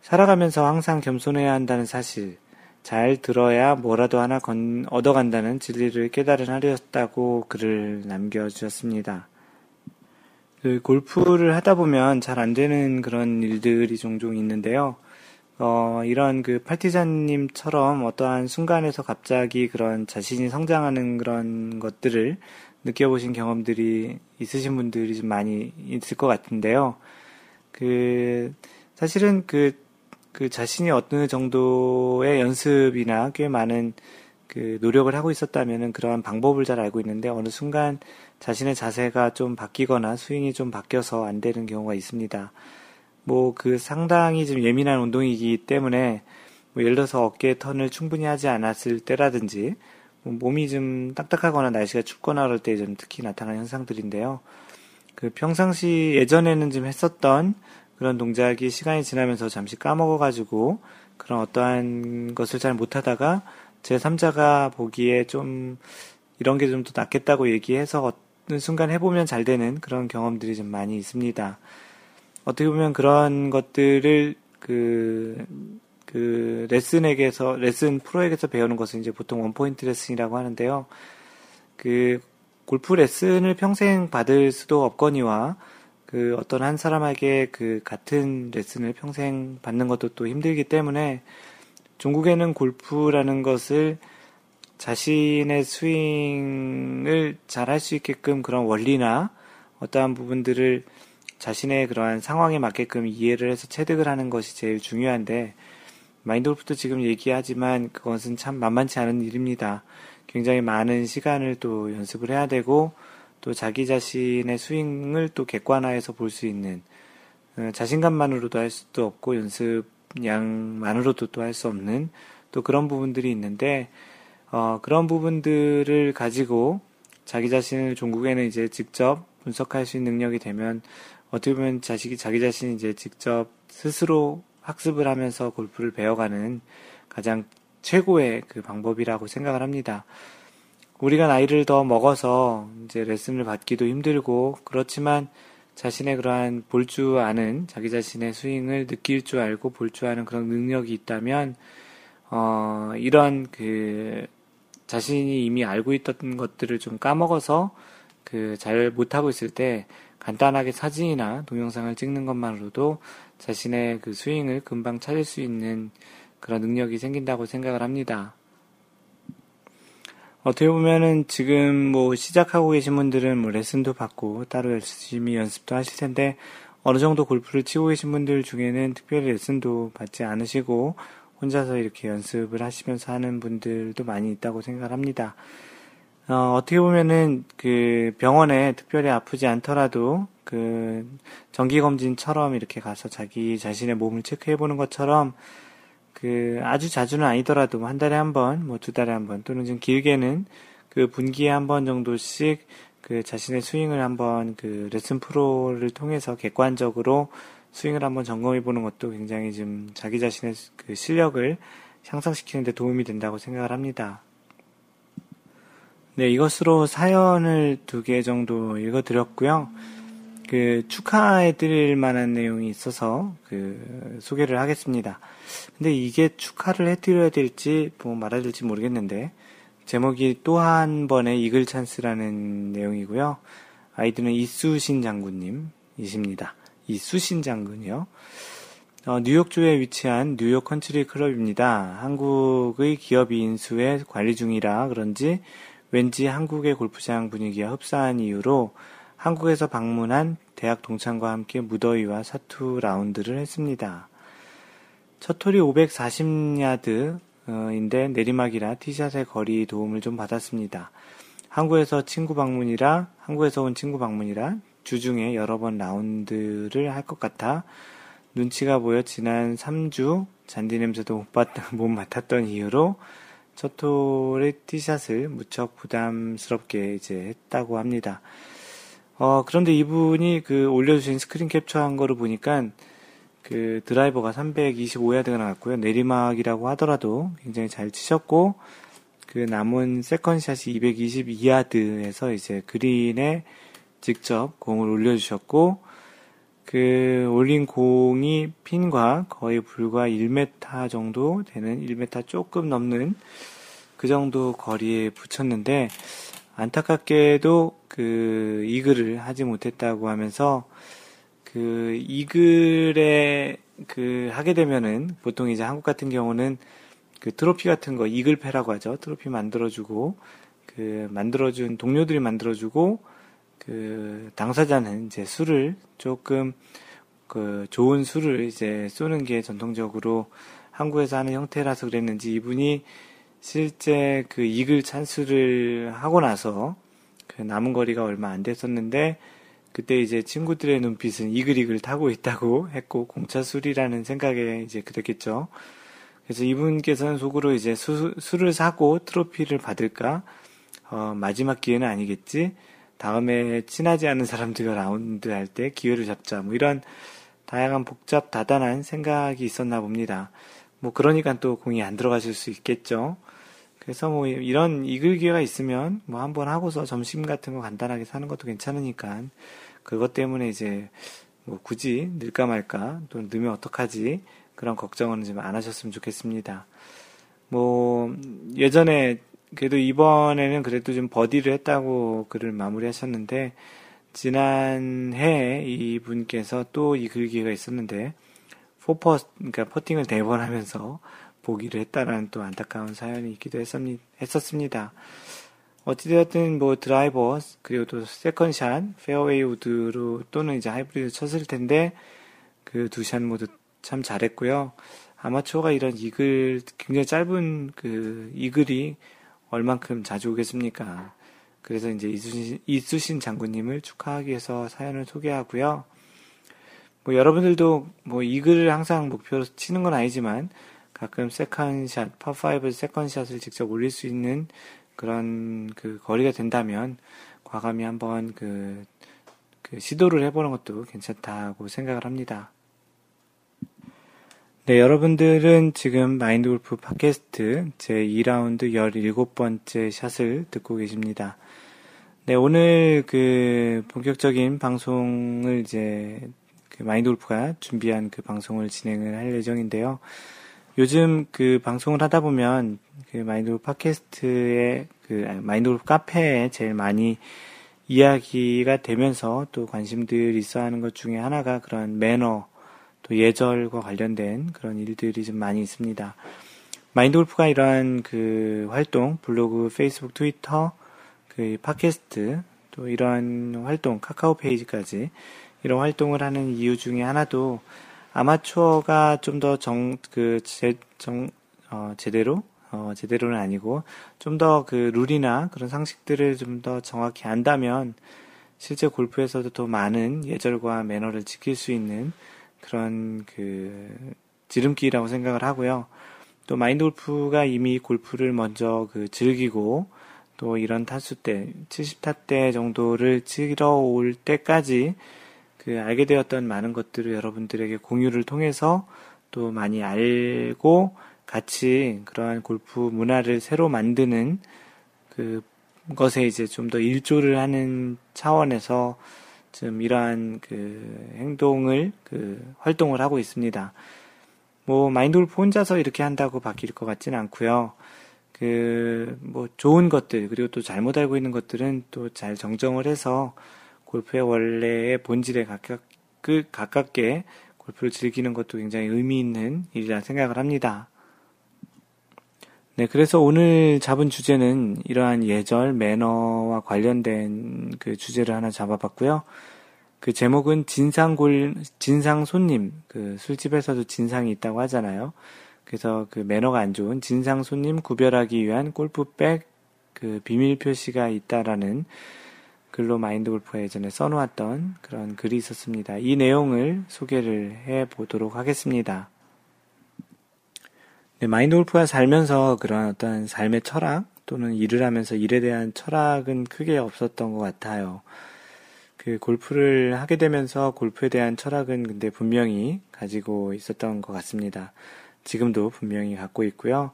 S1: 살아가면서 항상 겸손해야 한다는 사실, 잘 들어야 뭐라도 하나 건, 얻어간다는 진리를 깨달은 하루였다고 글을 남겨주셨습니다. 그 골프를 하다 보면 잘 안 되는 그런 일들이 종종 있는데요. 어, 이런 그 팔티자님처럼 어떠한 순간에서 갑자기 그런 자신이 성장하는 그런 것들을 느껴보신 경험들이 있으신 분들이 좀 많이 있을 것 같은데요. 그, 사실은 그, 그 자신이 어느 정도의 연습이나 꽤 많은 그 노력을 하고 있었다면은 그러한 방법을 잘 알고 있는데 어느 순간 자신의 자세가 좀 바뀌거나 스윙이 좀 바뀌어서 안 되는 경우가 있습니다. 뭐 그 상당히 좀 예민한 운동이기 때문에 뭐 예를 들어서 어깨 턴을 충분히 하지 않았을 때라든지 뭐 몸이 좀 딱딱하거나 날씨가 춥거나 그럴 때 좀 특히 나타나는 현상들인데요. 그 평상시 예전에는 좀 했었던 그런 동작이 시간이 지나면서 잠시 까먹어가지고 그런 어떠한 것을 잘 못하다가 제 3자가 보기에 좀 이런 게 좀 더 낫겠다고 얘기해서 순간 해보면 잘 되는 그런 경험들이 좀 많이 있습니다. 어떻게 보면 그런 것들을 그, 그 레슨에게서, 레슨 프로에게서 배우는 것은 이제 보통 원포인트 레슨이라고 하는데요. 그 골프 레슨을 평생 받을 수도 없거니와 그 어떤 한 사람에게 그 같은 레슨을 평생 받는 것도 또 힘들기 때문에 종국에는 골프라는 것을 자신의 스윙을 잘 할 수 있게끔 그런 원리나 어떠한 부분들을 자신의 그러한 상황에 맞게끔 이해를 해서 체득을 하는 것이 제일 중요한데 마인드 골프도 지금 얘기하지만 그것은 참 만만치 않은 일입니다. 굉장히 많은 시간을 또 연습을 해야 되고 또 자기 자신의 스윙을 또 객관화해서 볼 수 있는 어, 자신감만으로도 할 수도 없고 연습 양만으로도 또 할 수 없는 또 그런 부분들이 있는데 어, 그런 부분들을 가지고 자기 자신을 종국에는 이제 직접 분석할 수 있는 능력이 되면 어떻게 보면 자식이 자기 자신이 이제 직접 스스로 학습을 하면서 골프를 배워가는 가장 최고의 그 방법이라고 생각을 합니다. 우리가 나이를 더 먹어서 이제 레슨을 받기도 힘들고 그렇지만 자신의 그러한 볼 줄 아는 자기 자신의 스윙을 느낄 줄 알고 볼 줄 아는 그런 능력이 있다면 어 이런 그 자신이 이미 알고 있던 것들을 좀 까먹어서 그 잘 못하고 있을 때 간단하게 사진이나 동영상을 찍는 것만으로도 자신의 그 스윙을 금방 찾을 수 있는 그런 능력이 생긴다고 생각을 합니다. 어떻게 보면은 지금 뭐 시작하고 계신 분들은 뭐 레슨도 받고 따로 열심히 연습도 하실 텐데 어느 정도 골프를 치고 계신 분들 중에는 특별히 레슨도 받지 않으시고 혼자서 이렇게 연습을 하시면서 하는 분들도 많이 있다고 생각을 합니다. 어, 어떻게 보면은 그 병원에 특별히 아프지 않더라도 그 정기검진처럼 이렇게 가서 자기 자신의 몸을 체크해 보는 것처럼 그 아주 자주는 아니더라도 뭐한 달에 한 번, 뭐 두 달에 한 번, 또는 좀 길게는 그 분기에 한 번 정도씩 그 자신의 스윙을 한번 그 레슨 프로를 통해서 객관적으로 스윙을 한번 점검해 보는 것도 굉장히 좀 자기 자신의 그 실력을 향상시키는 데 도움이 된다고 생각을 합니다. 네, 이것으로 사연을 두 개 정도 읽어 드렸고요. 그 축하해 드릴 만한 내용이 있어서 그 소개를 하겠습니다. 근데 이게 축하를 해 드려야 될지 뭐 말해야 될지 모르겠는데 제목이 또 한 번의 이글 찬스라는 내용이고요. 아이디는 이수신장군님이십니다. 이수신 장군이요. 어, 뉴욕주에 위치한 뉴욕 컨트리 클럽입니다. 한국의 기업이 인수해 관리 중이라 그런지 왠지 한국의 골프장 분위기와 흡사한 이유로 한국에서 방문한 대학 동창과 함께 무더위와 사투 라운드를 했습니다. 첫 홀이 540야드인데 내리막이라 티샷의 거리 도움을 좀 받았습니다. 한국에서 친구 방문이라 한국에서 온 친구 방문이라 주중에 여러 번 라운드를 할 것 같아 눈치가 보여 지난 3주 잔디 냄새도 못, 봤, <laughs> 못 맡았던 이유로 첫 홀의 티샷을 무척 부담스럽게 이제 했다고 합니다. 어, 그런데 이분이 그 올려주신 스크린 캡처한 거를 보니까 그 드라이버가 325야드가 나왔고요. 내리막이라고 하더라도 굉장히 잘 치셨고, 그 남은 세컨샷이 222야드에서 이제 그린에 직접 공을 올려주셨고, 그 올린 공이 핀과 거의 불과 1m 정도 되는 1m 조금 넘는 그 정도 거리에 붙였는데, 안타깝게도 그 이글을 하지 못했다고 하면서 그 이글에 그 하게 되면은 보통 이제 한국 같은 경우는 그 트로피 같은 거 이글패라고 하죠. 트로피 만들어주고 그 만들어준 동료들이 만들어주고 그 당사자는 이제 술을 조금 그 좋은 술을 이제 쏘는 게 전통적으로 한국에서 하는 형태라서 그랬는지 이분이 실제 그 이글 찬스를 하고 나서 그 남은 거리가 얼마 안 됐었는데 그때 이제 친구들의 눈빛은 이글이글 타고 있다고 <laughs> 했고 공차술이라는 생각에 이제 그랬겠죠. 그래서 이분께서는 속으로 이제 수, 술을 사고 트로피를 받을까 어, 마지막 기회는 아니겠지. 다음에 친하지 않은 사람들과 라운드 할 때 기회를 잡자. 뭐 이런 다양한 복잡 다단한 생각이 있었나 봅니다. 뭐 그러니까 또 공이 안 들어가실 수 있겠죠. 그래서 뭐 이런 이글 기회가 있으면 뭐 한번 하고서 점심 같은 거 간단하게 사는 것도 괜찮으니까 그것 때문에 이제 뭐 굳이 늘까 말까 또 넣으면 어떡하지 그런 걱정은 좀 안 하셨으면 좋겠습니다. 뭐 예전에 그래도 이번에는 그래도 좀 버디를 했다고 글을 마무리하셨는데 지난해 이분께서 또 이 글기가 있었는데 포펏 그러니까 퍼팅을 네번 하면서 보기를 했다라는 또 안타까운 사연이 있기도 했었습니다. 어찌되었든 뭐 드라이버 그리고 또 세컨샷 페어웨이 우드로 또는 이제 하이브리드 쳤을 텐데 그 두 샷 모두 참 잘했고요. 아마추어가 이런 이글 굉장히 짧은 그 이글이 얼만큼 자주 오겠습니까? 그래서 이제 이수신, 이수신 장군님을 축하하기 위해서 사연을 소개하고요. 뭐 여러분들도 뭐 이글을 항상 목표로 치는 건 아니지만 가끔 세컨샷, 파5 세컨샷을 직접 올릴 수 있는 그런 그 거리가 된다면 과감히 한번 그, 그 시도를 해보는 것도 괜찮다고 생각을 합니다. 네, 여러분들은 지금 마인드 골프 팟캐스트 제 2라운드 17번째 샷을 듣고 계십니다. 네, 오늘 그 본격적인 방송을 이제 그 마인드 골프가 준비한 그 방송을 진행을 할 예정인데요. 요즘 그 방송을 하다 보면 그 마인드 골프 팟캐스트의 그 마인드 골프 카페에 제일 많이 이야기가 되면서 또 관심들이 있어 하는 것 중에 하나가 그런 매너 또 예절과 관련된 그런 일들이 좀 많이 있습니다. 마인드 골프가 이러한 그 활동, 블로그, 페이스북, 트위터, 그 팟캐스트, 또 이러한 활동, 카카오 페이지까지 이런 활동을 하는 이유 중에 하나도 아마추어가 좀 더 정, 그, 제, 정, 어, 제대로, 어, 제대로는 아니고, 좀 더 그 룰이나 그런 상식들을 좀 더 정확히 안다면, 실제 골프에서도 더 많은 예절과 매너를 지킬 수 있는 그런 그 지름길이라고 생각을 하고요. 또 마인드 골프가 이미 골프를 먼저 그 즐기고 또 이런 타수 때 70타 때 정도를 치러 올 때까지 그 알게 되었던 많은 것들을 여러분들에게 공유를 통해서 또 많이 알고 같이 그러한 골프 문화를 새로 만드는 그 것에 이제 좀 더 일조를 하는 차원에서 좀 이러한 그 행동을 그 활동을 하고 있습니다. 뭐 마인드 골프 혼자서 이렇게 한다고 바뀔 것 같지는 않고요. 그 뭐 좋은 것들 그리고 또 잘못 알고 있는 것들은 또 잘 정정을 해서 골프의 원래의 본질에 가깝, 그 가깝게 골프를 즐기는 것도 굉장히 의미 있는 일이라 생각을 합니다. 네, 그래서 오늘 잡은 주제는 이러한 예절, 매너와 관련된 그 주제를 하나 잡아봤고요. 그 제목은 진상골, 진상 손님, 그 술집에서도 진상이 있다고 하잖아요. 그래서 그 매너가 안 좋은 진상 손님 구별하기 위한 골프백 그 비밀 표시가 있다라는 글로 마인드 골프가 예전에 써놓았던 그런 글이 있었습니다. 이 내용을 소개를 해 보도록 하겠습니다. 네, 마인드 골프가 살면서 그런 어떤 삶의 철학 또는 일을 하면서 일에 대한 철학은 크게 없었던 것 같아요. 그 골프를 하게 되면서 골프에 대한 철학은 근데 분명히 가지고 있었던 것 같습니다. 지금도 분명히 갖고 있고요.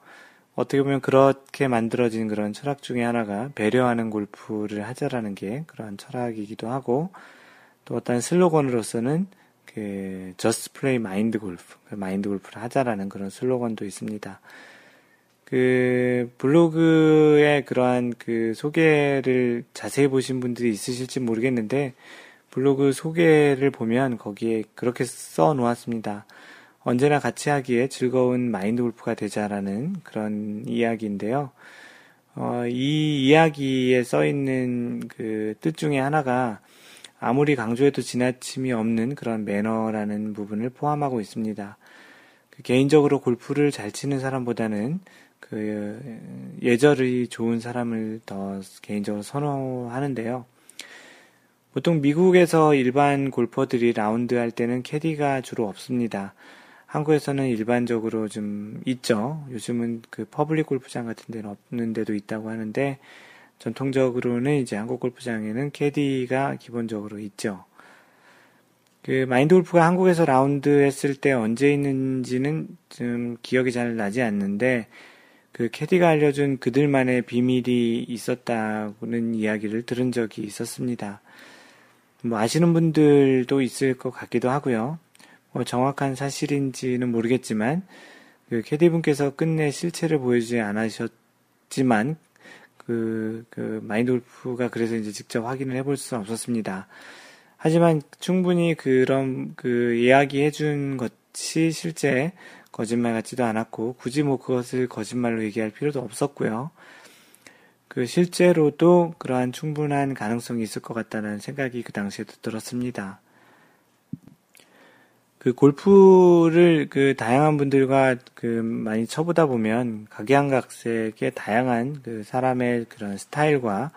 S1: 어떻게 보면 그렇게 만들어진 그런 철학 중에 하나가 배려하는 골프를 하자라는 게 그러한 철학이기도 하고 또 어떤 슬로건으로서는 그 just play mind golf, 마인드 골프를 하자라는 그런 슬로건도 있습니다. 그 블로그에 그러한 그 소개를 자세히 보신 분들이 있으실지 모르겠는데 블로그 소개를 보면 거기에 그렇게 써 놓았습니다. 언제나 같이 하기에 즐거운 마인드 골프가 되자라는 그런 이야기인데요. 어, 이 이야기에 써 있는 그 뜻 중에 하나가 아무리 강조해도 지나침이 없는 그런 매너라는 부분을 포함하고 있습니다. 그 개인적으로 골프를 잘 치는 사람보다는 그 예절이 좋은 사람을 더 개인적으로 선호하는데요. 보통 미국에서 일반 골퍼들이 라운드 할 때는 캐디가 주로 없습니다. 한국에서는 일반적으로 좀 있죠. 요즘은 그 퍼블릭 골프장 같은 데는 없는 데도 있다고 하는데 전통적으로는 이제 한국 골프장에는 캐디가 기본적으로 있죠. 그 마인드 골프가 한국에서 라운드 했을 때 언제 있는지는 좀 기억이 잘 나지 않는데 그 캐디가 알려준 그들만의 비밀이 있었다고는 이야기를 들은 적이 있었습니다. 뭐 아시는 분들도 있을 것 같기도 하고요. 뭐 정확한 사실인지는 모르겠지만 그 캐디분께서 끝내 실체를 보여주지 않으셨지만 그, 그 마인드 골프가 그래서 이제 직접 확인을 해볼 수는 없었습니다. 하지만 충분히 그런 그 이야기해 준 것이 실제 거짓말 같지도 않았고 굳이 뭐 그것을 거짓말로 얘기할 필요도 없었고요. 그 실제로도 그러한 충분한 가능성이 있을 것 같다는 생각이 그 당시에도 들었습니다. 그 골프를 그 다양한 분들과 그 많이 쳐보다 보면 각양각색의 다양한 그 사람의 그런 스타일과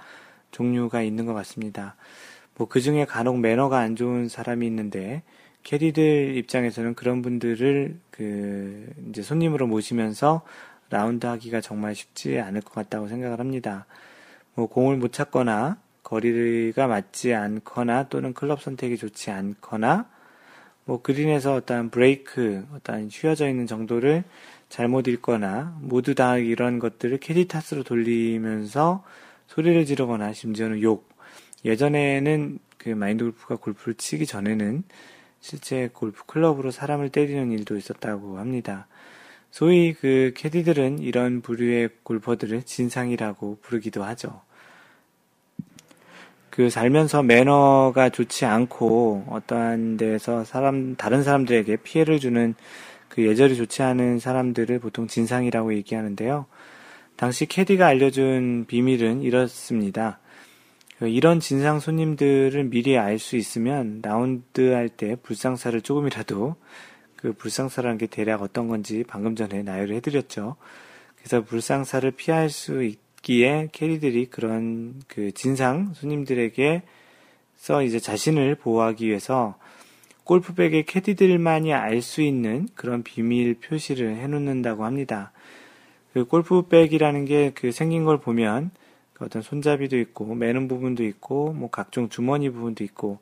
S1: 종류가 있는 것 같습니다. 뭐 그 중에 간혹 매너가 안 좋은 사람이 있는데 캐디들 입장에서는 그런 분들을 그 이제 손님으로 모시면서 라운드 하기가 정말 쉽지 않을 것 같다고 생각을 합니다. 뭐 공을 못 찾거나 거리가 맞지 않거나 또는 클럽 선택이 좋지 않거나 뭐 그린에서 어떤 브레이크, 어떤 휘어져 있는 정도를 잘못 읽거나 모두 다 이런 것들을 캐디 탓으로 돌리면서 소리를 지르거나 심지어는 욕. 예전에는 그 마인드 골프가 골프를 치기 전에는 실제 골프 클럽으로 사람을 때리는 일도 있었다고 합니다. 소위 그 캐디들은 이런 부류의 골퍼들을 진상이라고 부르기도 하죠. 그 살면서 매너가 좋지 않고 어떠한 데에서 사람 다른 사람들에게 피해를 주는 그 예절이 좋지 않은 사람들을 보통 진상이라고 얘기하는데요. 당시 캐디가 알려준 비밀은 이렇습니다. 그 이런 진상 손님들을 미리 알 수 있으면 라운드 할 때 불상사를 조금이라도 그 불상사라는 게 대략 어떤 건지 방금 전에 나열을 해드렸죠. 그래서 불상사를 피할 수 있, 있기에 캐리들이 그런 그 진상 손님들에게 서 이제 자신을 보호하기 위해서 골프백의 캐디들만이 알 수 있는 그런 비밀 표시를 해놓는다고 합니다. 그 골프백이라는 게 그 생긴 걸 보면 그 어떤 손잡이도 있고 매는 부분도 있고 뭐 각종 주머니 부분도 있고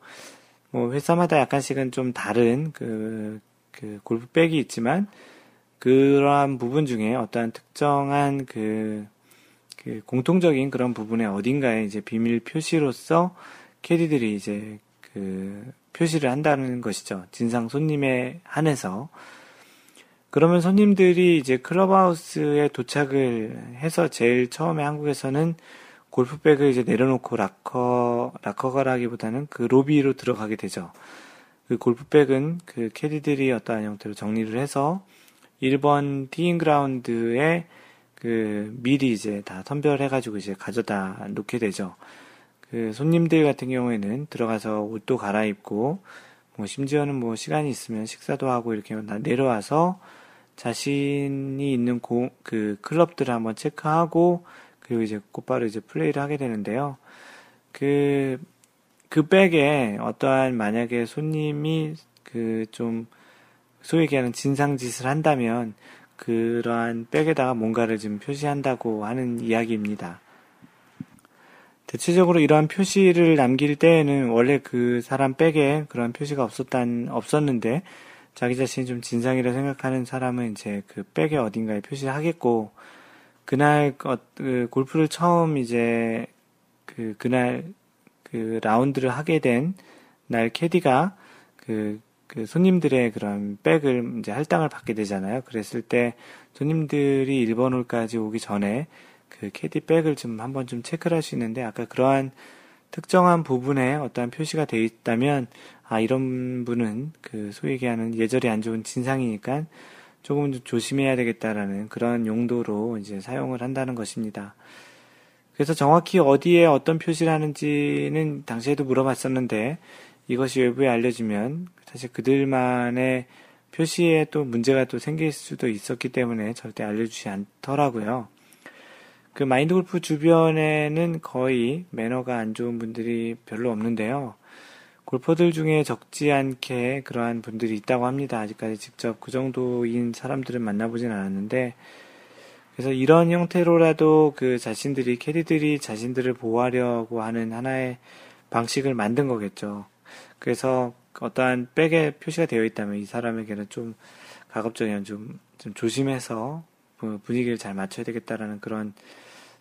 S1: 뭐 회사마다 약간씩은 좀 다른 그, 그 골프백이 있지만 그러한 부분 중에 어떠한 특정한 그 그 공통적인 그런 부분에 어딘가에 이제 비밀 표시로서 캐디들이 이제 그 표시를 한다는 것이죠. 진상 손님에 한해서. 그러면 손님들이 이제 클럽하우스에 도착을 해서 제일 처음에 한국에서는 골프백을 이제 내려놓고 락커, 락커가라기보다는 그 로비로 들어가게 되죠. 그 골프백은 그 캐디들이 어떠한 형태로 정리를 해서 1번 티잉 그라운드에 그 미리 이제 다 선별해가지고 이제 가져다 놓게 되죠. 그 손님들 같은 경우에는 들어가서 옷도 갈아입고 뭐 심지어는 뭐 시간이 있으면 식사도 하고 이렇게 내려와서 자신이 있는 고, 그 클럽들을 한번 체크하고 그리고 이제 곧바로 이제 플레이를 하게 되는데요. 그, 그 백에 어떠한 만약에 손님이 그 좀 소위 얘기하는 진상짓을 한다면 그러한 백에다가 뭔가를 좀 표시한다고 하는 이야기입니다. 대체적으로 이러한 표시를 남길 때에는 원래 그 사람 백에 그런 표시가 없었단, 없었는데 자기 자신이 좀 진상이라 생각하는 사람은 이제 그 백에 어딘가에 표시를 하겠고 그날 어, 그 골프를 처음 이제 그 그날 그 라운드를 하게 된 날 캐디가 그 그 손님들의 그런 백을 이제 할당을 받게 되잖아요. 그랬을 때 손님들이 1번 홀까지 오기 전에 그 캐디 백을 좀 한번 좀 체크를 할 수 있는데 아까 그러한 특정한 부분에 어떠한 표시가 되어 있다면 아 이런 분은 그 소위 얘기하는 예절이 안 좋은 진상이니까 조금 조심해야 되겠다라는 그런 용도로 이제 사용을 한다는 것입니다. 그래서 정확히 어디에 어떤 표시를 하는지는 당시에도 물어봤었는데 이것이 외부에 알려지면 사실 그들만의 표시에 또 문제가 또 생길 수도 있었기 때문에 절대 알려주지 않더라고요. 그 마인드 골프 주변에는 거의 매너가 안 좋은 분들이 별로 없는데요. 골퍼들 중에 적지 않게 그러한 분들이 있다고 합니다. 아직까지 직접 그 정도인 사람들은 만나보진 않았는데, 그래서 이런 형태로라도 그 자신들이, 캐디들이 자신들을 보호하려고 하는 하나의 방식을 만든 거겠죠. 그래서 어떠한 백에 표시가 되어 있다면 이 사람에게는 좀 가급적이면 좀, 좀 조심해서 분위기를 잘 맞춰야 되겠다라는 그런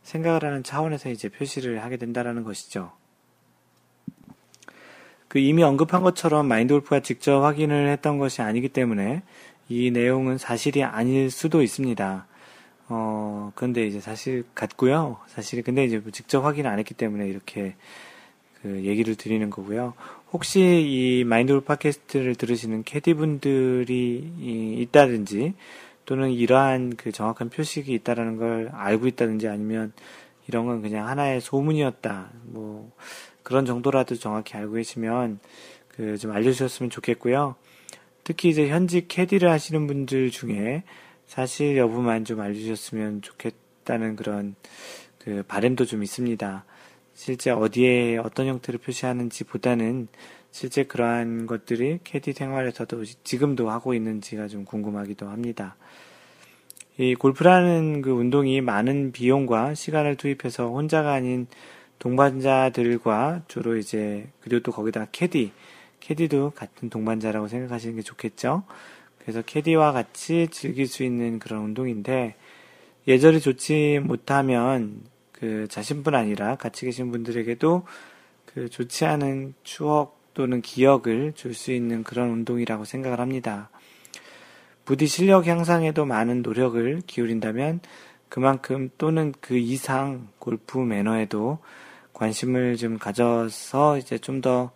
S1: 생각을 하는 차원에서 이제 표시를 하게 된다라는 것이죠. 그 이미 언급한 것처럼 마인드 골프가 직접 확인을 했던 것이 아니기 때문에 이 내용은 사실이 아닐 수도 있습니다. 어, 근데 이제 사실 같고요. 사실 근데 이제 직접 확인을 안 했기 때문에 이렇게 그 얘기를 드리는 거고요. 혹시 이 마인드골 팟캐스트를 들으시는 캐디분들이 있다든지 또는 이러한 그 정확한 표식이 있다라는 걸 알고 있다든지 아니면 이런 건 그냥 하나의 소문이었다. 뭐 그런 정도라도 정확히 알고 계시면 그 좀 알려주셨으면 좋겠고요. 특히 이제 현직 캐디를 하시는 분들 중에 사실 여부만 좀 알려주셨으면 좋겠다는 그런 그 바램도 좀 있습니다. 실제 어디에 어떤 형태로 표시하는지 보다는 실제 그러한 것들이 캐디 생활에서도 지금도 하고 있는지가 좀 궁금하기도 합니다. 이 골프라는 그 운동이 많은 비용과 시간을 투입해서 혼자가 아닌 동반자들과 주로 이제 그리고 또 거기다 캐디 캐디도 같은 동반자라고 생각하시는 게 좋겠죠. 그래서 캐디와 같이 즐길 수 있는 그런 운동인데 예절이 좋지 못하면 그 자신뿐 아니라 같이 계신 분들에게도 그 좋지 않은 추억 또는 기억을 줄 수 있는 그런 운동이라고 생각을 합니다. 부디 실력 향상에도 많은 노력을 기울인다면 그만큼 또는 그 이상 골프 매너에도 관심을 좀 가져서 이제 좀 더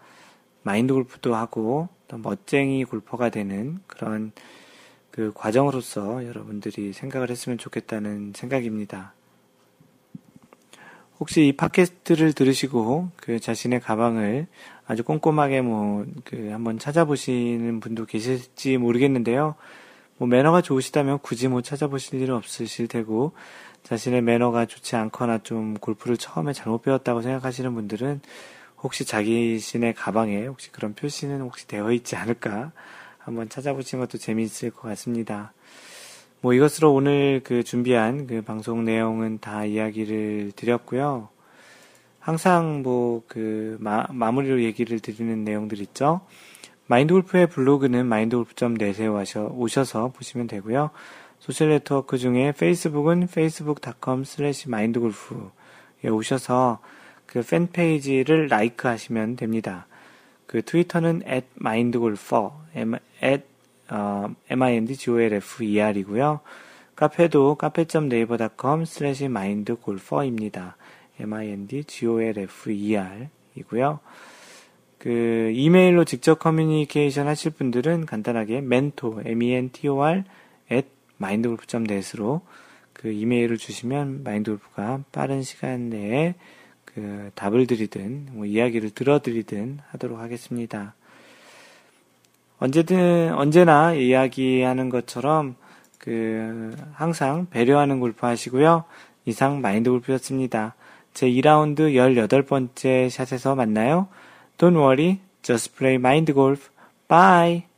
S1: 마인드 골프도 하고 더 멋쟁이 골퍼가 되는 그런 그 과정으로서 여러분들이 생각을 했으면 좋겠다는 생각입니다. 혹시 이 팟캐스트를 들으시고 그 자신의 가방을 아주 꼼꼼하게 뭐 그 한번 찾아보시는 분도 계실지 모르겠는데요. 뭐 매너가 좋으시다면 굳이 뭐 찾아보실 일은 없으실 테고 자신의 매너가 좋지 않거나 좀 골프를 처음에 잘못 배웠다고 생각하시는 분들은 혹시 자기신의 가방에 혹시 그런 표시는 혹시 되어 있지 않을까 한번 찾아보시는 것도 재미있을 것 같습니다. 뭐 이것으로 오늘 그 준비한 그 방송 내용은 다 이야기를 드렸고요. 항상 뭐 그 마무리로 얘기를 드리는 내용들 있죠. 마인드 골프의 블로그는 마인드 골프.net에 오셔서 보시면 되고요. 소셜 네트워크 중에 페이스북은 facebook.com slash mindgolf에 오셔서 그 팬페이지를 like 하시면 됩니다. 그 트위터는 at mindgolfer, 어, mindgolfer이고요. 카페도 cafe.naver.com slash mindgolfer입니다. mindgolfer 이고요. 그 이메일로 직접 커뮤니케이션 하실 분들은 간단하게 mentor, m-e-n-t-o-r at mindgolf.net으로 그 이메일을 주시면 마인드골프가 빠른 시간 내에 그 답을 드리든 뭐 이야기를 들어드리든 하도록 하겠습니다. 언제든 언제나 이야기하는 것처럼 그 항상 배려하는 골프 하시고요. 이상 마인드 골프였습니다. 제 2라운드 18번째 샷에서 만나요. Don't worry, just play mind golf. Bye.